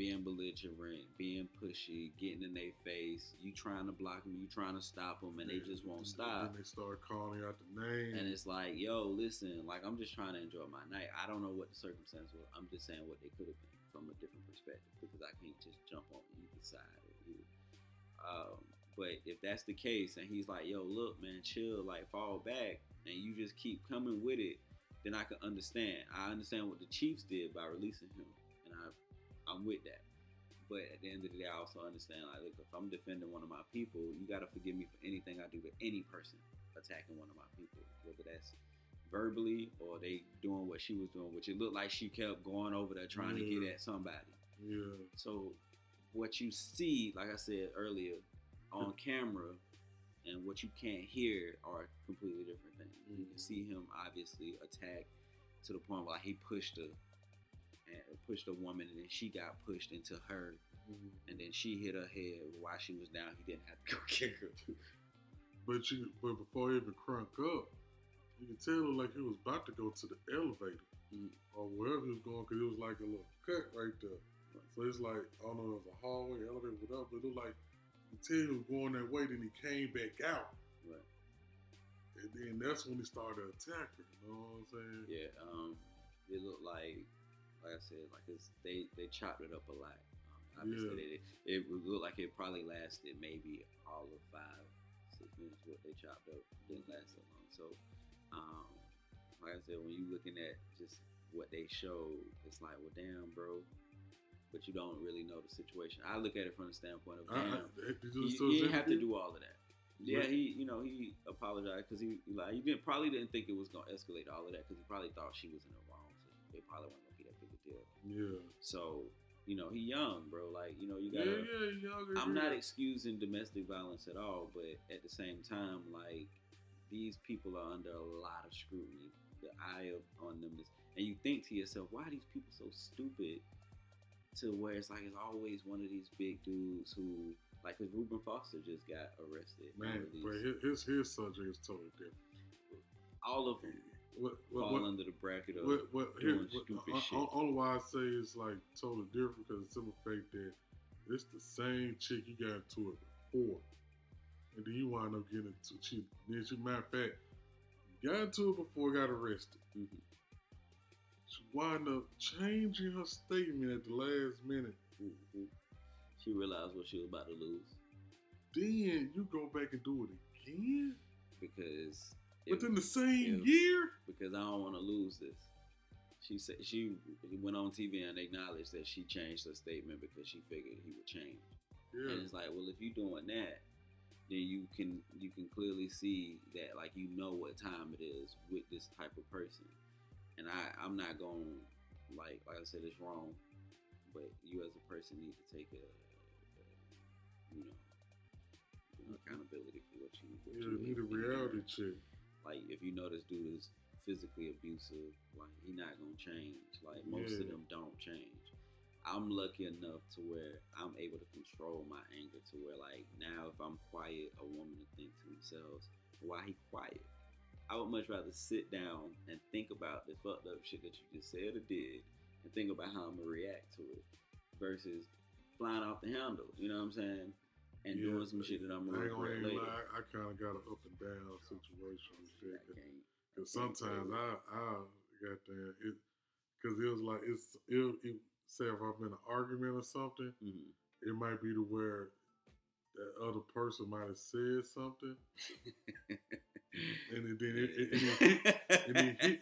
S1: being belligerent, being pushy, getting in their face. You trying to block them, you trying to stop them, and they just won't stop.
S2: Then they start calling out the name.
S1: And it's like, yo, listen, like I'm just trying to enjoy my night. I don't know what the circumstance was. I'm just saying what they could have been from a different perspective because I can't just jump on either side of you. Um, but if that's the case, and he's like, yo, look, man, chill, like fall back, and you just keep coming with it, then I can understand. I understand what the Chiefs did by releasing him, and I'm with that. But at the end of the day, I also understand, like, look, if I'm defending one of my people, you got to forgive me for anything I do to any person attacking one of my people, whether that's verbally or they doing what she was doing, which it looked like she kept going over there trying to get at somebody.
S2: yeah,
S1: So what you see, like I said earlier, on camera and what you can't hear are completely different things. You can
S2: Mhm.
S1: see him obviously attack to the point where like, he pushed a and pushed a woman and then she got pushed into her and then she hit her head while she was down. He didn't have to go kick her.
S2: but you, but before he even crunk up, you could tell it like he was about to go to the elevator
S1: Mm.
S2: or wherever he was going, because it was like a little cut right there. So it's like I don't know, it was a hallway, elevator, whatever. But it looked like you tell he was going that way, then he came back out,
S1: Right.
S2: and then that's when he started attacking. You know what I'm saying?
S1: Yeah, um, it looked like, like I said, like it's, they they chopped it up a lot. Um, obviously,
S2: Yeah.
S1: they, it would look like it probably lasted maybe all of five, six minutes. What they chopped up didn't last so long. So, um, like I said, when you looking at just what they showed, it's like, well, damn, bro. But you don't really know the situation. I look at it from the standpoint of, damn,
S2: you,
S1: he,
S2: so
S1: he didn't have to do all of that. Yeah, he, you know, he apologized because he, like, he didn't probably didn't think it was gonna escalate all of that because he probably thought she was in the wrong. So it probably wasn't gonna be that big a deal.
S2: Yeah.
S1: So, you know, he young, bro. Like, you know, you gotta.
S2: yeah, younger.
S1: I'm not excusing domestic violence at all, but at the same time, like these people are under a lot of scrutiny. The eye of, on them is, and you think to yourself, why are these people so stupid? To where it's like it's always one of these big dudes who, like, cause Reuben Foster just got arrested.
S2: Man, but his, his his subject is totally different.
S1: all of them
S2: What what
S1: fall
S2: what,
S1: under the bracket of
S2: what, what,
S1: doing
S2: what
S1: stupid shit.
S2: uh, Only why I say it's like totally different because the simple fact that it's the same chick you got into it before, and then you wind up getting into she. Then she, matter of fact, you got into it before, got arrested.
S1: Mhm.
S2: She wind up changing her statement at the last minute.
S1: Mhm. She realized what she was about to lose
S2: Then you go back and do it again
S1: because
S2: within the same year.
S1: because I don't want to lose this. She said she went on TV and acknowledged that she changed her statement because she figured he would change.
S2: Yeah,
S1: And it's like, well, if you're doing that, then you can you can clearly see that like you know what time it is with this type of person. And I I'm not going like like I said it's wrong, but you as a person need to take a, a you know mm-hmm. accountability for what you what
S2: yeah,
S1: you
S2: need a reality check.
S1: Like if you know this dude is physically abusive, like he not gonna change. Like most
S2: Yeah.
S1: of them don't change. I'm lucky enough to where I'm able to control my anger to where like now if I'm quiet, a woman to think to themselves, why he quiet? I would much rather sit down and think about the fucked up shit that you just said or did and think about how I'm gonna react to it versus flying off the handle, you know what I'm saying? And
S2: Yeah,
S1: doing some shit that I'm gonna regret later.
S2: lie. I kind of got an up and down situation with that. Because sometimes I, I got there, it, because it was like, it's, it, it, say if I'm in an argument or something,
S1: Mhm.
S2: it might be to where that other person might have said something, and then it, it,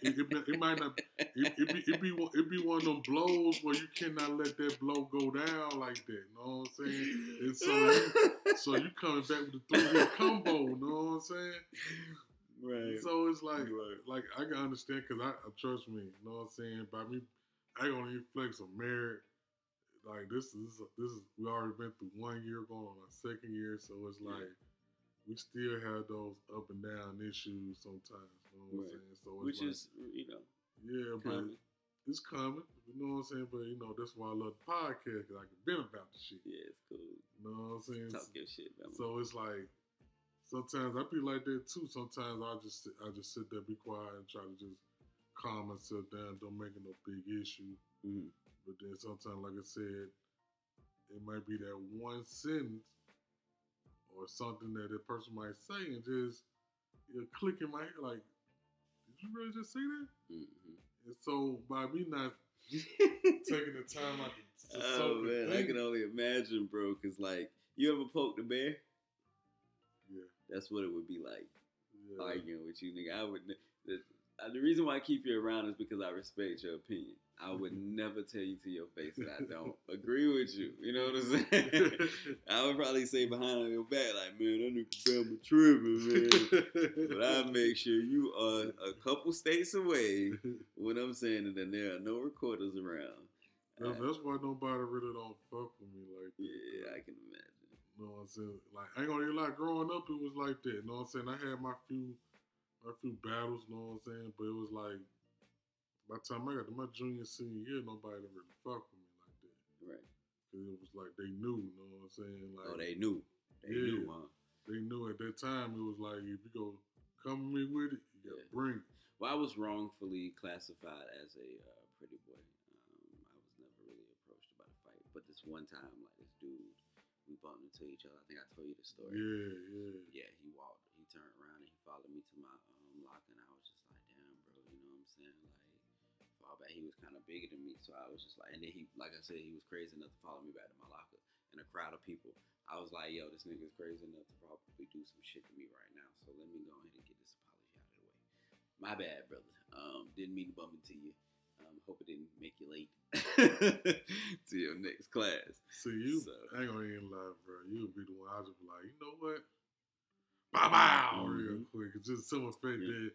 S2: it, it, might not, it, it, be, it, be, one- it be one of them blows where you cannot let that blow go down like that, you know what I'm saying? And so you, so you coming back with the three hit combo, you know what I'm saying?
S1: right.
S2: So it's like,
S1: Right.
S2: like I can understand because I uh, trust me, you know what I'm saying. By me, I gonna even flex on married. Like this is this is we already been through one year, going on our second year, so it's
S1: Yeah.
S2: We still have those up and down issues sometimes. You know what
S1: Right.
S2: I'm saying? So it's
S1: Which
S2: like,
S1: is, you know,
S2: yeah, but it's coming. You know what I'm saying? But you know that's why I love the podcast because I can vent about the shit.
S1: Yeah, it's cool.
S2: You know what I'm saying?
S1: Talk your shit, man.
S2: So it's like sometimes I be like that too. Sometimes I just I just sit there, be quiet, and try to just calm myself down. Don't make it no big issue.
S1: Mhm.
S2: But then sometimes, like I said, it might be that one sentence or something that a person might say, and just it click in my head like, did you really just say that?
S1: Mhm.
S2: And so by me not taking the time out to, to
S1: oh man, I can only imagine, bro. Cause like, you ever poked a bear?
S2: yeah,
S1: That's what it would be like
S2: yeah,
S1: arguing with you, nigga. I would. The, uh, the reason why I keep you around is because I respect your opinion. I would never tell you to your face that I don't agree with you. You know what I'm saying? I would probably say behind your back, like, man, that nigga Bama tripping, man. but I make sure you are a couple states away when I'm saying it, and there are no recorders around.
S2: That-
S1: Uh,
S2: that's why nobody really don't fuck with me like that.
S1: yeah, I can imagine.
S2: You know what I'm saying? Like I ain't gonna lie, growing up it was like that. You know what I'm saying? I had my few my few battles, you know what I'm saying? But it was like by the time I got to my junior senior year, nobody really fuck with me like that.
S1: Right.
S2: Cause it was like they knew, you know what I'm saying? Like
S1: Oh, they knew. They
S2: Yeah.
S1: knew, huh?
S2: they knew at that time it was like if you go come me with it, you gotta
S1: Yeah.
S2: bring it.
S1: Well, I was wrongfully classified as a uh, pretty boy. Um, I was never really approached about a fight, but this one time, like this dude, we bumped into each other. I think I told you the story.
S2: Yeah, yeah.
S1: Yeah, he walked, he turned around and he followed me to my um, locker, and I was just like, damn, bro, you know what I'm saying? Back, he was kind of bigger than me, so I was just like, and then he, like I said, he was crazy enough to follow me back to my locker in a crowd of people. I was like, yo, this nigga's crazy enough to probably do some shit to me right now, so let me go ahead and get this apology out of the way. My bad, brother. Um, didn't mean to bump into you. Um, hope it didn't make you late to your next class.
S2: See you
S1: So-
S2: I ain't gonna even lie, bro. You'll be the one I just be like, you know what? Bow bow real
S1: Mhm.
S2: quick. It's just some effect
S1: Yeah.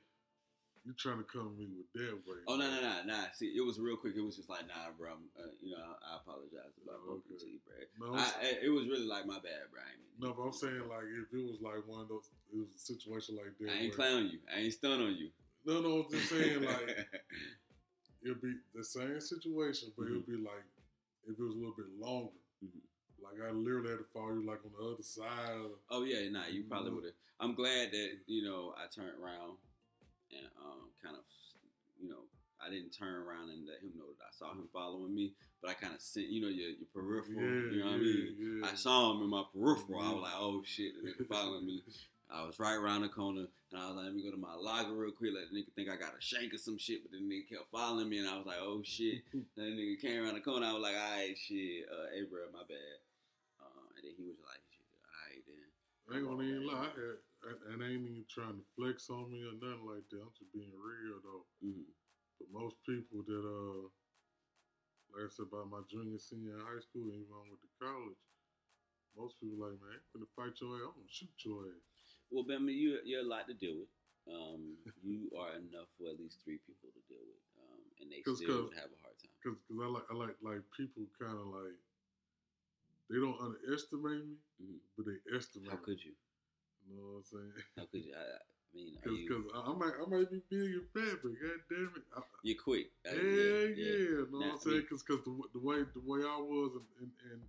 S2: You trying to come to me with that way.
S1: Oh no no no no! See, it was real quick. It was just like, nah, bro. I'm, uh, you know, I, I apologize about
S2: Oh, okay.
S1: to you, bro.
S2: No, I'm
S1: it was really like my bad, bro. I mean
S2: No, but I'm saying like if it was like one of those, it was a situation like that.
S1: I ain't
S2: where-
S1: clown you. I ain't stun on you.
S2: No, no, I'm just saying like it'd be the same situation, but it'd be like if it was a little bit longer.
S1: Mhm.
S2: Like I literally had to follow you like on the other side.
S1: Oh yeah, nah. You probably would have. I'm glad that you know I turned around and um kind of you know I didn't turn around and let him know that I saw him following me, but I kind of sent you know your, your peripheral. you know what I mean?
S2: yeah,
S1: I saw him in my peripheral. I was
S2: Mhm.
S1: like, oh shit, the nigga following me. I was right around the corner, and I was like, let me go to my locker real quick. Let the nigga think I got a shank or some shit, but the nigga kept following me, and I was like, oh shit. then the nigga came around the corner. I was like, all right, shit, uh, hey, bro, my bad. Uh, and then he was like, shit, all right,
S2: ain't gonna even lie. I, and ain't even trying to flex on me or nothing like that. I'm just being real though.
S1: Mhm.
S2: But most people that uh, like I said about my junior, senior in high school, and even when I went to college, most people like, man, I'm gonna fight your ass. I'm gonna shoot your ass.
S1: Well, Bama, you, you're a lot to deal with. Um, you are enough for at least three people to deal with, um, and they
S2: 'Cause-
S1: still
S2: 'cause-
S1: would have a hard time.
S2: Cause, cause I like, I like, like people kind of like, they don't underestimate me,
S1: Mhm.
S2: but they estimate.
S1: How
S2: me.
S1: could you?
S2: You know what I'm saying?
S1: How could you? I, I mean,
S2: Cause,
S1: you,
S2: I, I might, I might be big and fat, but god damn it, I,
S1: you're quick. I-
S2: yeah, yeah, You know
S1: Now,
S2: what I'm saying? Because cause the, the way the way I was in in,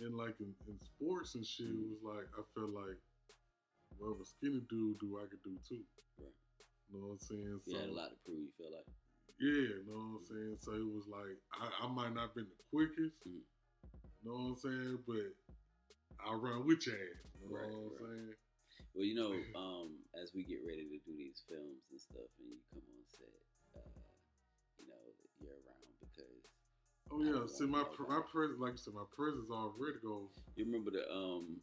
S2: in, in like in, in sports and shit
S1: Mhm.
S2: was like I felt like whatever skinny dude do I could do too.
S1: Right.
S2: You know what I'm saying?
S1: So, you had a lot to prove. You feel like
S2: Yeah, you know what I'm saying? So it was like I, I might not been the quickest,
S1: Mhm.
S2: You know what I'm saying? But I'll run with your ass. You know
S1: Right,
S2: what I'm
S1: right.
S2: saying?
S1: Well, you know, um, as we get ready to do these films and stuff, and you come on set, uh, you know, you're around because
S2: Oh yeah, see my pr- my presence, like I said, my presence already goes.
S1: you remember the um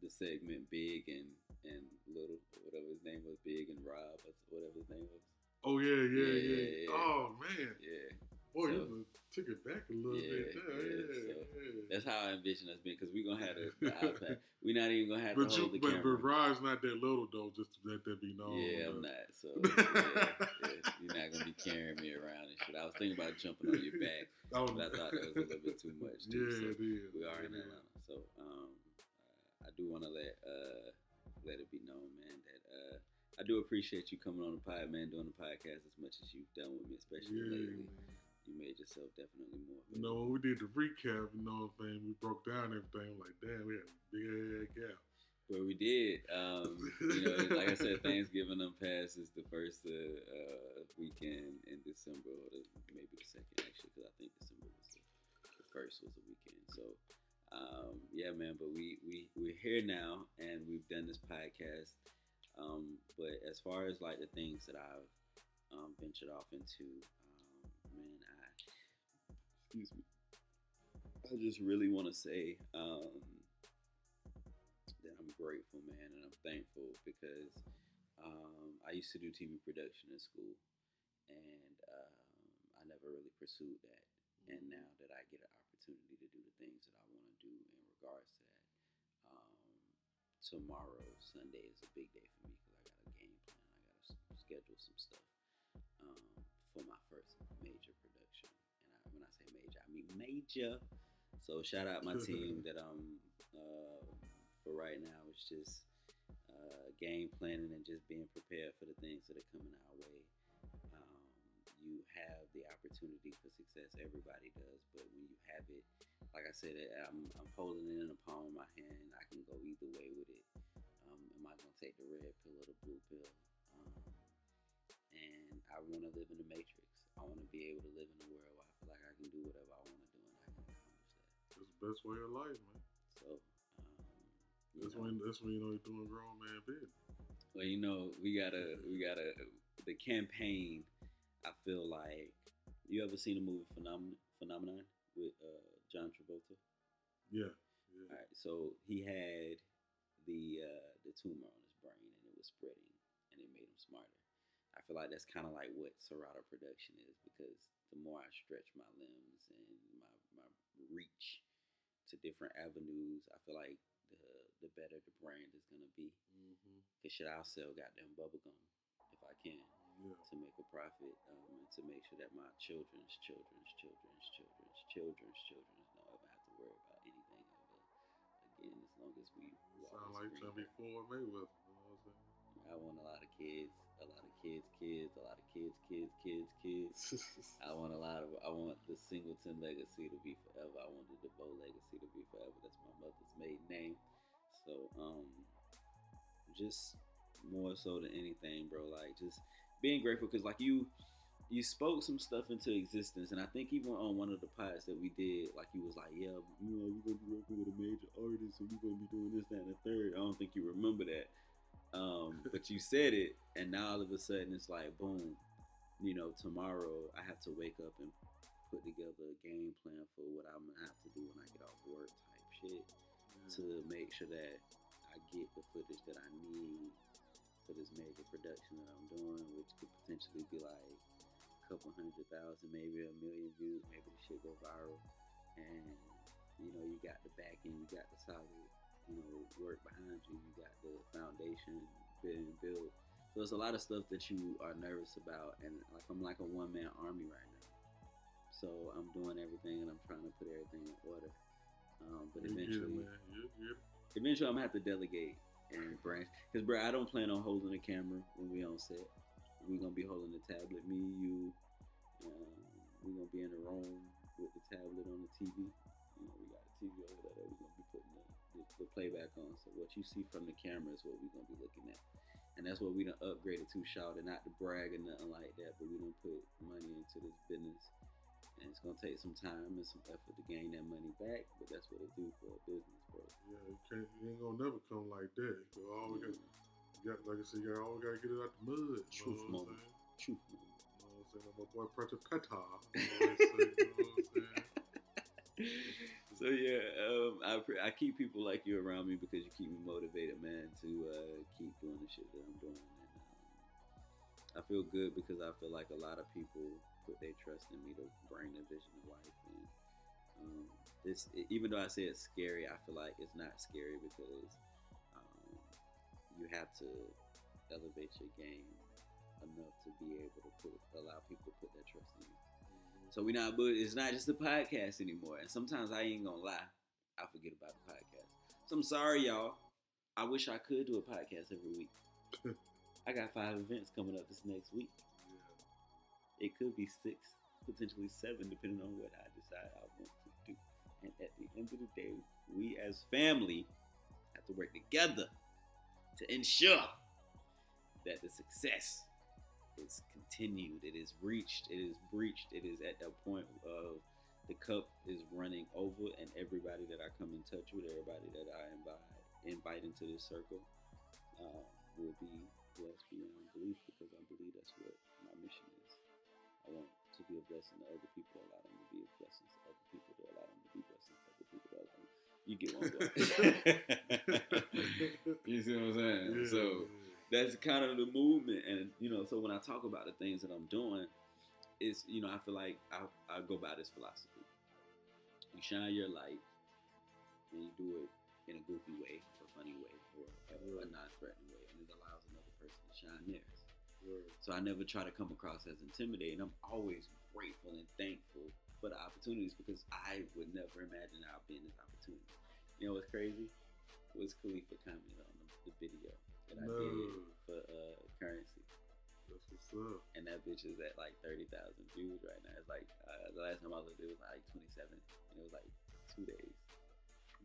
S1: the segment Big and and Little, whatever his name was, Big and Rob, whatever his name was.
S2: Oh yeah, Yeah,
S1: yeah.
S2: yeah,
S1: yeah.
S2: Oh man,
S1: Yeah,
S2: boy,
S1: So-
S2: you took it back a little
S1: Yeah,
S2: bit. There.
S1: yeah,
S2: Yeah,
S1: so
S2: yeah.
S1: that's how I envision us being because we're gonna have the, the iPad. We're not even gonna have
S2: But
S1: to
S2: you,
S1: hold the
S2: but,
S1: camera.
S2: but Raj's not that little though. Just to let that be known.
S1: yeah, I'm not. So you're not gonna be carrying me around and shit. I was thinking about jumping on your back,
S2: Oh,
S1: but I thought that was a little bit too much. Too,
S2: yeah,
S1: so.
S2: it is.
S1: we are in. Atlanta. So um, uh, I do want to let uh, let it be known, man, that uh, I do appreciate you coming on the pod, man, doing the podcast as much as you've done with me, especially
S2: Yeah,
S1: lately. You made yourself definitely more.
S2: You know, when we did the recap, you know what I'm saying? We broke down everything. Like, damn, we had a big gap.
S1: Where we did, um, you know, like I said, Thanksgiving done passed is the first uh, uh, weekend in December, or the, maybe the second actually, because I think December was the, the first was a weekend. So, um, yeah, man. But we we we're here now, and we've done this podcast. Um, but as far as like the things that I've um, ventured off into, excuse me. I just really want to say. Um, that I'm grateful, man, and I'm thankful because um, I used to do TV production in school, and um, I never really pursued that. And now that I get an opportunity to do the things that I want to do in regards to that, um, tomorrow, Sunday, is a big day for me because I got a game plan. I got to schedule some stuff um, for my first major production. When I say major, I mean major. So shout out my team that um uh, for right now it's just uh, game planning and just being prepared for the things that are coming our way. Um, you have the opportunity for success. Everybody does, but when you have it, like I said, I'm, I'm holding it in the palm of my hand. I can go either way with it. Um, am I gonna take the red pill or the blue pill? Um, and I want to live in the matrix. I want to be able to live in a world feel like I can do whatever I want to do and I can accomplish that.
S2: That's the best way of life, man.
S1: So, um,
S2: That's
S1: know,
S2: when that's when you know you're doing grown man business.
S1: well, you know, we gotta, we gotta, the campaign. I feel like you ever seen the movie Phenomenon, Phenomenon with uh, John Travolta?
S2: Yeah, yeah.
S1: All right, so he had the uh, the tumor on his brain and it was spreading and it made him smarter. I feel like that's kind of like what Serato production is because the more I stretch my limbs and my, my reach to different avenues, I feel like the the better the brand is gonna be.
S2: Mm-hmm.
S1: Cause shit, I'll sell goddamn bubblegum if I can
S2: Yeah.
S1: to make a profit um, and to make sure that my children's children's children's children's children's children's don't ever have to worry about anything ever again as long as we
S2: Sound like to be. Floyd Mayweather. You know what I'm saying?
S1: I want a lot of kids, a lot of kids, kids, a lot of kids, kids, kids, kids. I want a lot of. I want the Singleton legacy to be forever. I want the DeVoe legacy to be forever. That's my mother's maiden name. So, um, just more so than anything, bro. Like just being grateful because, like you, you spoke some stuff into existence, and I think even on one of the pods that we did, like you was like, yeah, you know, we're gonna be working with a major artist, and we're gonna be doing this, that, and the third. I don't think you remember that. Um, but you said it, and now all of a sudden it's like, boom, you know, tomorrow I have to wake up and put together a game plan for what I'm gonna have to do when I get off work, type shit, to make sure that I get the footage that I need for this major production that I'm doing, which could potentially be like a couple hundred thousand, maybe a million views, maybe the shit go viral, and you know, you got the backing, you got the solid you know, work behind you. You got the foundation being built. So it's a lot of stuff that you are nervous about, and like I'm like a one man army right now. So I'm doing everything, and I'm trying to put everything in order. Um, but
S2: You get it,
S1: eventually.
S2: You get it.
S1: eventually, I'm gonna have to delegate and branch. Cause, bro, I don't plan on holding the camera when we on set. We're gonna be holding the tablet. Me, you, um, we're gonna be in the room with the tablet on the TV. You know, we got a TV over there that we're gonna be putting the, playback on. So what you see from the camera is what we're gonna be looking at. And that's what we done upgraded to shout and not to brag or nothing like that, but we don't put money into this business. And it's gonna take some time and some effort to gain that money back, but that's what it do for a business, bro.
S2: Yeah, it, can't. You ain't gonna never come like that. So all we got, got like I said, you always gotta get it out the mud. you
S1: Truth
S2: know what I'm
S1: moment. Truth moment.
S2: You know what I'm saying? My boy Preta Peta. You know what I'm saying?
S1: So yeah, um, I pre- I keep people like you around me because you keep me motivated, man, to uh, keep doing the shit that I'm doing. And, um, I feel good because I feel like a lot of people put their trust in me to bring the vision of life. And um, this, even though I say it's scary, I feel like it's not scary because um, you have to elevate your game enough to be able to put allow people to put their trust in you. So we not, but it's not just a podcast anymore. And sometimes I ain't gonna lie, I forget about the podcast. So I'm sorry, y'all. I wish I could do a podcast every week. I got five events coming up this next week.
S2: Yeah.
S1: It could be six, potentially seven, depending on what I decide I want to do. And at the end of the day, we as family have to work together to ensure that the success is continued, it is reached, it is breached, it is at the point of the cup is running over, and everybody that I come in touch with, everybody that I invite invite into this circle, uh, will be blessed beyond belief because I believe that's what my mission is. I want to be a blessing to other people, allow them to be a blessing to other people, to allow them to be blessings to other people. To allow them. You get one. you see what I'm saying?
S2: Yeah,
S1: so
S2: yeah.
S1: that's kind of the movement, and you know, so when I talk about the things that I'm doing, it's you know, I feel like I I go by this philosophy. You shine your light, and you do it in a goofy way, or funny way, or a, a non-threatening way, and it allows another person to shine theirs. So I never try to come across as intimidating. I'm always grateful and thankful for the opportunities because I would never imagine I'd be in this opportunity. You know what's crazy? Wiz Khalifa commented on the, the that I did for uh, currency,
S2: That's what's up.
S1: and that bitch is at like thirty thousand views right now. It's like uh, the last time I looked, it was like twenty seven, and it was like two days.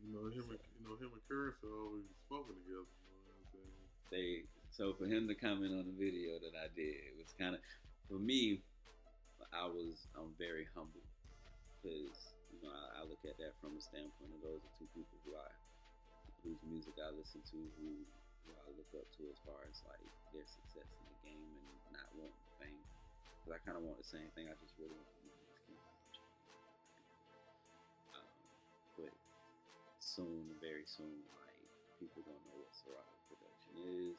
S2: You know him. And, you know him and are always smoking together. You know what I'm saying?
S1: they so for him to comment on the video that I did, it was kind of for me. I was I'm very humble because you know I, I look at that from a standpoint of those are two people who I whose music I listen to, who, who I look up to as far as like their success in the game and not wanting fame. Because I kind of want the same thing. I just really want the money. Just keep um, but soon, very soon, like people don't know what Serato production is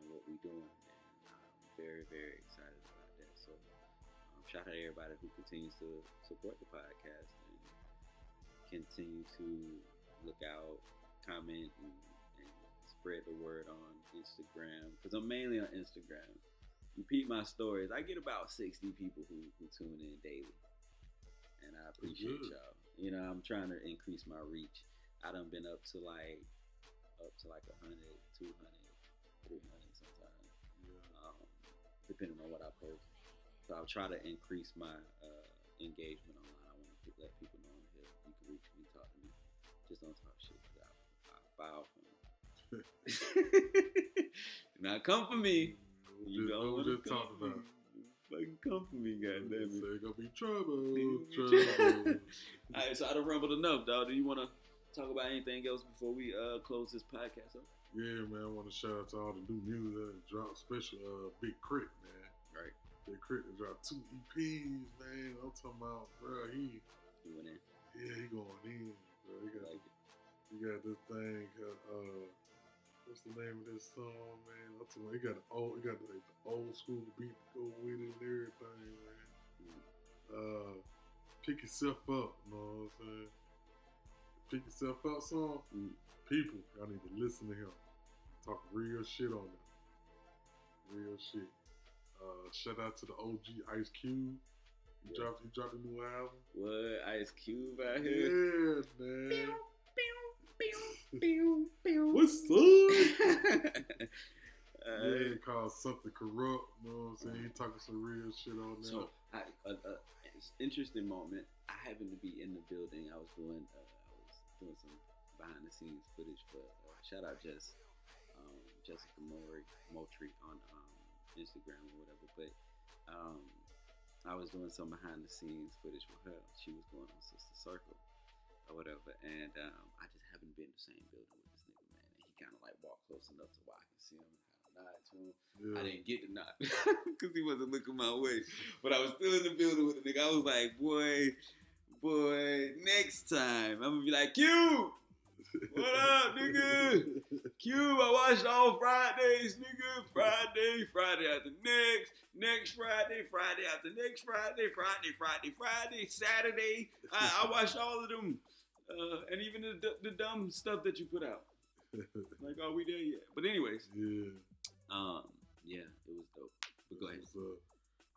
S1: and what we're doing, and I'm very, very excited about that. So, um, shout out to everybody who continues to support the podcast and continue to look out, comment, and spread the word on Instagram because I'm mainly on Instagram. Repeat my stories. I get about 60 people who, who tune in daily, and I appreciate y'all. You know, I'm trying to increase my reach. I done been up to like up to like 100, 200, 300 sometimes,
S2: Yeah.
S1: um, depending on what I post. So I'll try to increase my uh, engagement online. I want to let people know I'm here. You can reach me, talk to me. Just don't talk Do not come for me. You don't
S2: know
S1: want to for
S2: about.
S1: me. Fucking come for me, goddamn it.
S2: gonna be trouble, trouble.
S1: All right, so I done rumbled enough, dog. Do you want to talk about anything else before we uh, close this podcast up?
S2: yeah, man. I want to shout out to all the new music that dropped, especially uh, Big K.R.I.T., man.
S1: Right.
S2: Big K.R.I.T. that dropped two EPs, man. I'm talking about, bro. He,
S1: went in.
S2: yeah, he going in, bro. He got,
S1: Like
S2: he got this thing. Uh, what's the name of this song, man? I'm talking about, he got the old, he got the, the old school beat to go with it and everything, man. Uh, pick yourself up, you know what I'm saying? Pick yourself up song.
S1: Mm.
S2: People, y'all need to listen to him. Talk real shit on them. Real shit. Uh, shout out to the OG Ice Cube. He
S1: Yeah.
S2: dropped he dropped a new album.
S1: What? Ice Cube out here?
S2: Yeah, man.
S1: Pew, pew.
S2: What's up?
S1: Uh,
S2: Yeah, called something corrupt. You know what I'm saying? He talking some real shit on there.
S1: So, I, uh, uh, interesting moment. I happened to be in the building. I was doing uh, I was doing some behind the scenes footage for uh, shout out Jess um, Jessica Mori Moultrie on um, Instagram or whatever. But um, I was doing some behind the scenes footage with her. She was going on Sister Circle or whatever, and um, I just happened to be in the same building with this nigga man, and he kind of like walked close enough to where I can see him. and kinda nod to him.
S2: Yeah.
S1: I didn't get the nod because he wasn't looking my way. But I was still in the building with the nigga. I was like, boy, boy, next time I'm gonna be like, Q, what up, nigga? Cube, I watched all Fridays, nigga. Friday, Friday after next, next Friday, Friday after next Friday, Friday, Friday, Friday, Saturday. I, I watched all of them, uh, and even the, the dumb stuff that you put out. Like, are we there yet? But anyways,
S2: yeah.
S1: um, yeah, it was dope. But go ahead.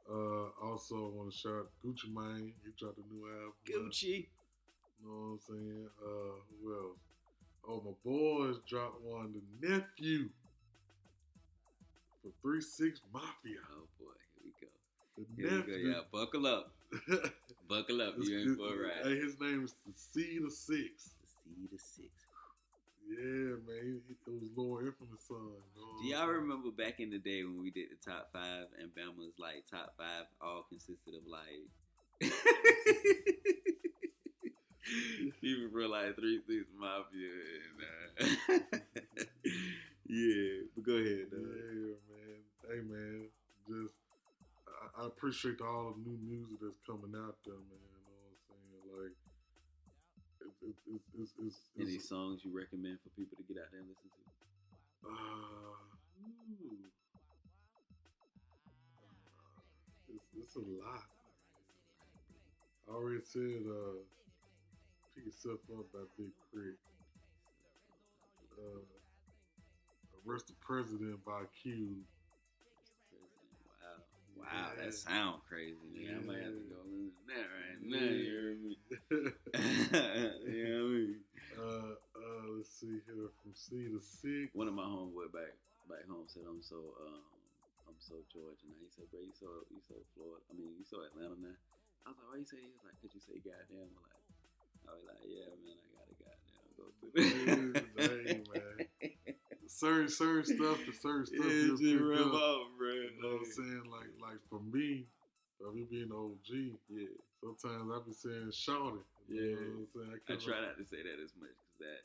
S2: Uh, also, I want to shout out Gucci Mane. He dropped a new album.
S1: Gucci.
S2: You know what I'm saying? Uh, who else? Oh, my boys dropped one. The nephew for Three Six Mafia.
S1: Oh boy, here we go.
S2: The
S1: Here we go. Yeah, buckle up. Buckle up. You in for a ride.
S2: Hey, his name is the C to Six.
S1: The C to six.
S2: Yeah, man. He, he- it was Lord Infamous son. You
S1: Do y'all remember back in the day when we did the top five and Bama's like top five all consisted of like even for like three six mafia and uh, yeah. But go ahead.
S2: Yeah, man. Hey, man. Just I, I appreciate all the new music that's coming out there, man. You know what I'm saying? Like, it, it, it, it's it's
S1: Any songs you recommend for people to get out there and listen to?
S2: uh, ooh. it's, it's a lot. I already said, uh, pick yourself up by Big Crit. Uh, Arrest the President by Q.
S1: Wow.
S2: Yeah.
S1: that sound crazy. Nigga. I might have to go listen to that right now. You heard me? you know what I mean?
S2: uh, uh, let's see here from C to six.
S1: One of my homeboy back back home said I'm so um I'm so Georgia now. He said, bro, you so you so Florida. I mean, you so Atlanta now. I was like, why you say? He was like, could you say goddamn? I'm like, I was like, yeah, man, I gotta goddamn go through.
S2: Hey, man. Certain certain stuff to certain stuff.
S1: Yeah, just rub
S2: up.
S1: bro.
S2: You know what I'm saying? Like like for me, for me being an OG,
S1: Yeah.
S2: sometimes I be saying shout it. You
S1: Yeah.
S2: know what I'm saying?
S1: I
S2: kinda-
S1: try not to say that as much because that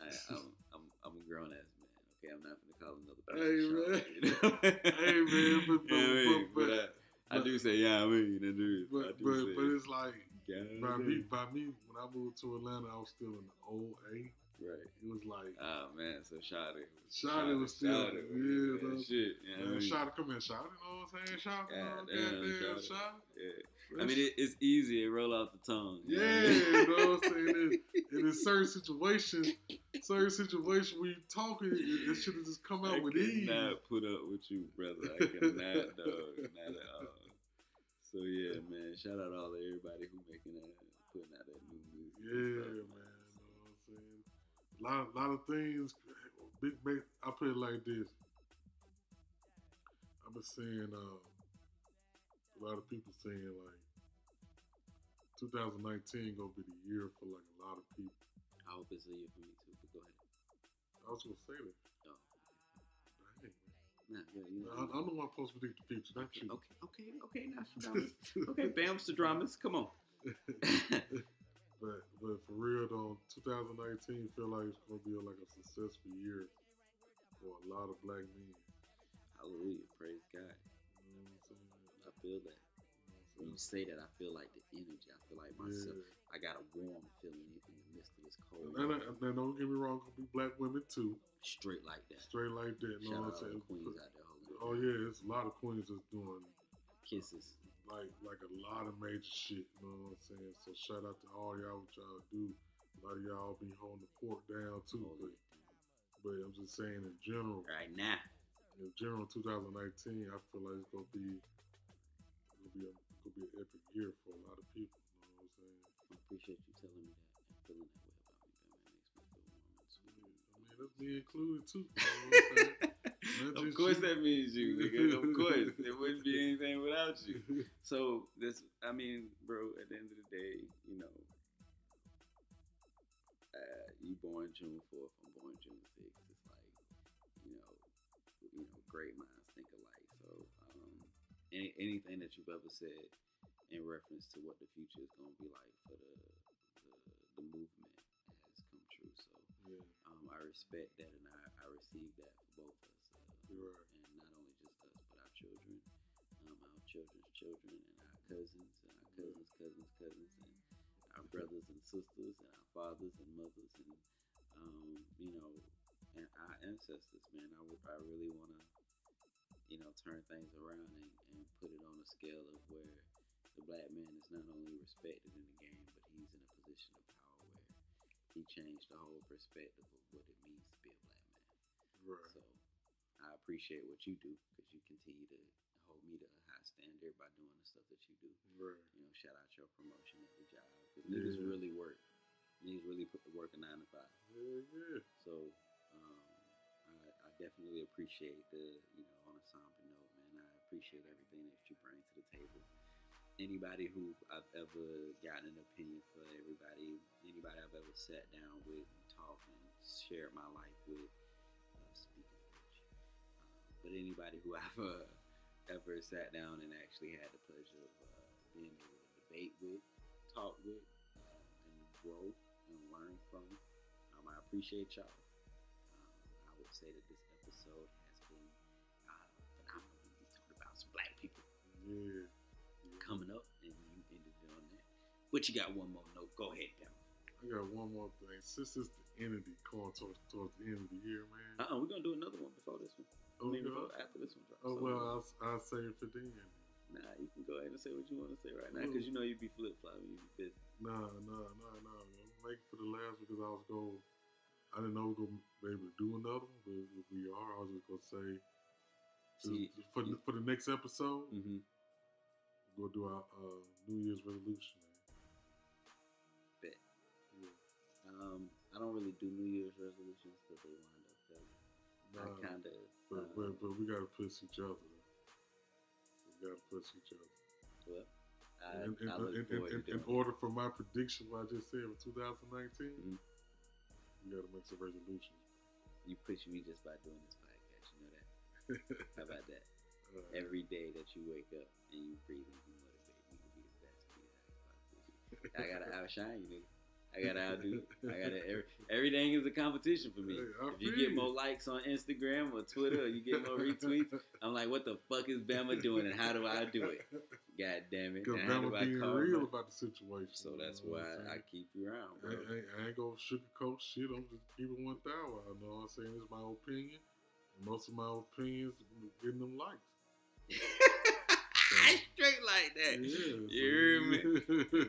S1: I, I'm, I'm I'm a grown ass man. Okay, I'm not gonna call another person.
S2: Hey,
S1: Sean,
S2: man.
S1: you know?
S2: Hey, man, but-
S1: You I mean?
S2: but-
S1: but,
S2: but-
S1: I, I do say yeah, I mean, I do. I
S2: But
S1: do
S2: but but it's like by me by me when I moved to Atlanta, I was still in the old A.
S1: right.
S2: It was like
S1: Oh man, so Shotty.
S2: Shawty was still-
S1: Shawty
S2: yeah,
S1: that shit. You know what I
S2: Man,
S1: mean?
S2: shout come in, shout. You know what I'm saying? Know,
S1: God damn,
S2: shout.
S1: shout. Yeah. I mean, it, it's easy. It roll off the tongue. you know
S2: Yeah,
S1: mean?
S2: you know what I'm saying? In, in a certain situation, certain situation where you talking, it, it should have just come out
S1: I
S2: with ease.
S1: I cannot put up with you, brother. I cannot, dog. Not at all. So yeah, man. Shout out all to everybody who making that, putting out that new music.
S2: Yeah, man. A lot, lot of things. Big, big. I put it like this. I've been seeing uh, a lot of people saying like 2019 gonna be the year for like a lot of people.
S1: I hope it's a year for me too. But go ahead.
S2: I was gonna say that.
S1: Oh,
S2: Dang,
S1: nah, yeah, you
S2: I,
S1: know.
S2: I know I'm supposed to predict the future. Not
S1: Okay,
S2: you.
S1: okay, okay, okay. Stradamus. okay, Bam's the dramas. Come on.
S2: But but for real though, 2019 feel like it's gonna be like a successful year for a lot of black men.
S1: Hallelujah. Praise God.
S2: You know what I'm?
S1: I feel that.
S2: You
S1: When you say that, I feel like the energy. I feel like myself.
S2: saying?
S1: I got a warm feeling in the midst of this cold.
S2: And, and, and don't get me wrong, gonna be black women too,
S1: Straight like that.
S2: straight like that. You
S1: Shout
S2: know
S1: out
S2: what I'm
S1: all the queens out there
S2: Oh yeah, it's a lot of queens that's doing
S1: Kisses.
S2: Like like a lot of major shit. You know what I'm saying? So shout out to all y'all what y'all do. A lot of y'all be holding the fort down too.
S1: Holding
S2: But, but I'm just saying in general,
S1: Right now.
S2: in general, 2019, I feel like it's gonna be it's gonna be a, it's gonna be an epic year for a lot of people. You know what I'm saying?
S1: I appreciate you telling me that and feeling that way about me. That man makes me feel warm and sweet.
S2: I mean, that's me included too. You know what I'm saying? Not
S1: of course
S2: you.
S1: that means you, nigga. Of course, there wouldn't be anything without you. So this, I mean, bro. At the end of the day, you know, uh, you born June fourth. I'm born June sixth. It's like, you know, you know, great minds think alike. So, um, any anything that you've ever said in reference to what the future is going to be like for the the, the movement has come true. So,
S2: Yeah,
S1: um, I respect that, and I, I receive that for both of us. And not only just us, but our children, um, our children's children, and our cousins, and our cousins' cousins' cousins, and our brothers and sisters, and our fathers and mothers, and um, you know, and our ancestors. Man, I, would- I really want to, you know, turn things around and, and put it on a scale of where the black man is not only respected in the game, but he's in a position of power where he changed the whole perspective of what it means to be a black man.
S2: Right.
S1: So I appreciate what you do because you continue to hold me to a high standard by doing the stuff that you do.
S2: Right.
S1: You know, shout out your promotion at the job because niggas really work. Niggas really put the work a nine to five.
S2: Yeah, yeah.
S1: So um, I, I definitely appreciate the you know on a somber note, man. I appreciate everything that you bring to the table. Anybody who I've ever gotten an opinion for, everybody, anybody I've ever sat down with and talked and shared my life with, but anybody who I've uh, ever sat down and actually had the pleasure of uh, being able to debate with, talk with, uh, and grow and learn from. Um, I appreciate y'all. Um, I would say that this episode has been uh, phenomenal. We talked about some black people
S2: Yeah.
S1: coming up, and you ended on that. But you got one more note. Go ahead, Bama.
S2: I got one more thing. Since it's the end of the going towards, towards the end of the year, man.
S1: Uh-uh, we're gonna do another one before this one.
S2: Oh,
S1: before, after this one drops.
S2: Oh
S1: So,
S2: well, I'll, I'll save for then.
S1: Nah, you can go ahead and say what you want to say right now, because you know you'd be flip flopping. You'd be busy.
S2: Nah, nah, nah, nah. I'm make it for the last because I was going. I didn't know we were gonna be able to do another one, but if we are. I was just gonna say
S1: See,
S2: for the, for the next episode,
S1: mm-hmm.
S2: we'll do our uh, New Year's resolution. Man.
S1: Bet.
S2: Yeah.
S1: Um, I don't really do New Year's resolutions because they wind up failing. I kind of.
S2: But, but but we gotta push each other. We gotta push each other.
S1: well, I,
S2: in, in,
S1: I look
S2: in, in,
S1: to
S2: in
S1: doing
S2: order for my prediction, what I just said for 2019,
S1: Mhm.
S2: we gotta make some resolutions.
S1: You push me just by doing this podcast. You know that. How about that? Every day that you wake up and you breathe and you motivate me to be the best me that I can possibly be. I gotta outshine you, nigga. I gotta outdo. I gotta. Every, everything is a competition for me.
S2: Hey,
S1: If you get more likes on Instagram or Twitter, or you get more retweets, I'm like, what the fuck is Bama doing, and how do I do it? God damn it!
S2: Because Bama
S1: I
S2: being real about the situation.
S1: So
S2: you
S1: that's
S2: know
S1: why
S2: I'm
S1: I keep you around,
S2: I,
S1: bro.
S2: ain't- I ain't gonna sugarcoat shit. I'm just keeping one thousand. I know what I'm saying. It's my opinion. And most of my opinions getting them likes.
S1: I straight like that.
S2: Yeah.
S1: You heard me?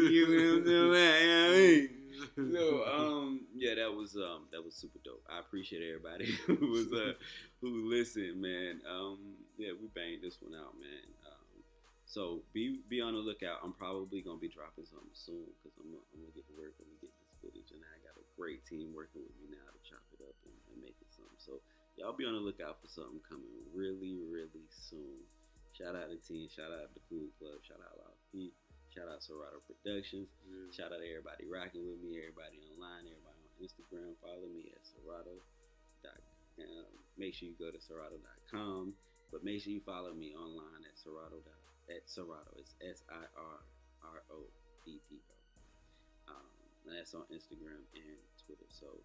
S1: You know what I'm saying? So um yeah that was um that was super dope. I appreciate everybody who was uh who listened, man. Um yeah, we banged this one out, man. Um so be be on the lookout. I'm probably gonna be dropping something soon because I'm, gonna- I'm gonna get to work and get this footage, and I got a great team working with me now to chop it up and, and make it something. So y'all be on the lookout for something coming really really soon. Shout out to team, shout out to Cool Club, shout out Loud Pete, shout out Serato Productions.
S2: Yeah.
S1: Shout out to everybody rocking with me, everybody online, everybody on Instagram. Follow me at Serato. Um, make sure you go to Serato.com, but make sure you follow me online at Serato. Dot, at Serato. It's S I R R O D D O. Um, and that's on Instagram and Twitter. So,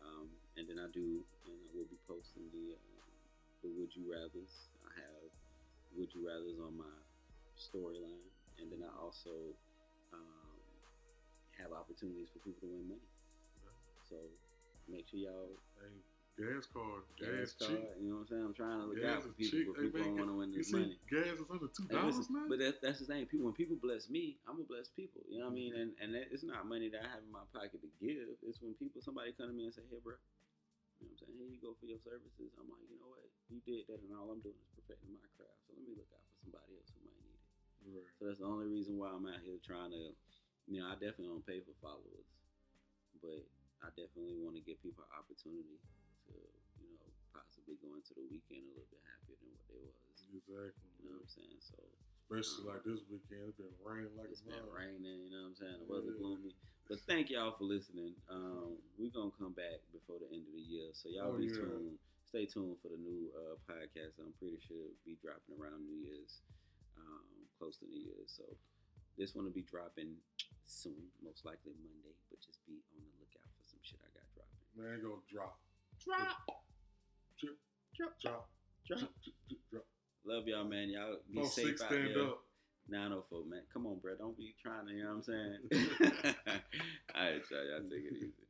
S1: um, and then I do, and I will be posting the uh, the Would You Rather's. I have Would You Rather's on my storyline, and then I also um, have opportunities for people to win money. So make sure y'all
S2: Hey, gas card,
S1: gas
S2: gas, cheap.
S1: You know what I'm saying? I'm trying to look
S2: Gas
S1: out for people,
S2: cheap.
S1: but
S2: Hey,
S1: people
S2: man,
S1: don't want to win this
S2: see,
S1: money.
S2: gas is under two dollars now.
S1: but that, that's the thing. People, when people bless me, I'm gonna bless people. You know what I mean?
S2: Mm-hmm.
S1: And and that, it's not money that I have in my pocket to give. It's when people, somebody come to me and say, "Hey, bro, you know what I'm saying? Here you go for your services." I'm like, you know what? You did that, and all I'm doing is perfecting my craft. So let me look out for somebody else who might need it.
S2: right.
S1: So that's the only reason why I'm out here trying to, you know, I definitely don't pay for followers, but I definitely want to give people an opportunity to, you know, possibly go into the weekend a little bit happier than what they was.
S2: Exactly.
S1: You know what I'm saying? So
S2: Especially like this weekend, it's been raining like
S1: it's
S2: a
S1: been raining. You know what I'm saying? The weather
S2: Yeah.
S1: gloomy. But thank y'all for listening. Um, we're gonna come back before the end of the year, so y'all
S2: Oh,
S1: be
S2: yeah.
S1: tuned. Stay tuned for the new uh, podcast. I'm pretty sure it'll be dropping around New Year's, um, close to New Year's. So this one will be dropping soon, most likely Monday. But just be on the lookout for some shit I got dropping.
S2: Man, go drop.
S1: Drop,
S2: Drip,
S1: drop,
S2: drop,
S1: drop.
S2: drop.
S1: Love y'all, man. Y'all be
S2: Four,
S1: safe
S2: six,
S1: out
S2: stand
S1: there.
S2: up.
S1: 904, man. Come on, bro. Don't be trying to, you know what I'm saying? All right, y'all. Y'all take it easy.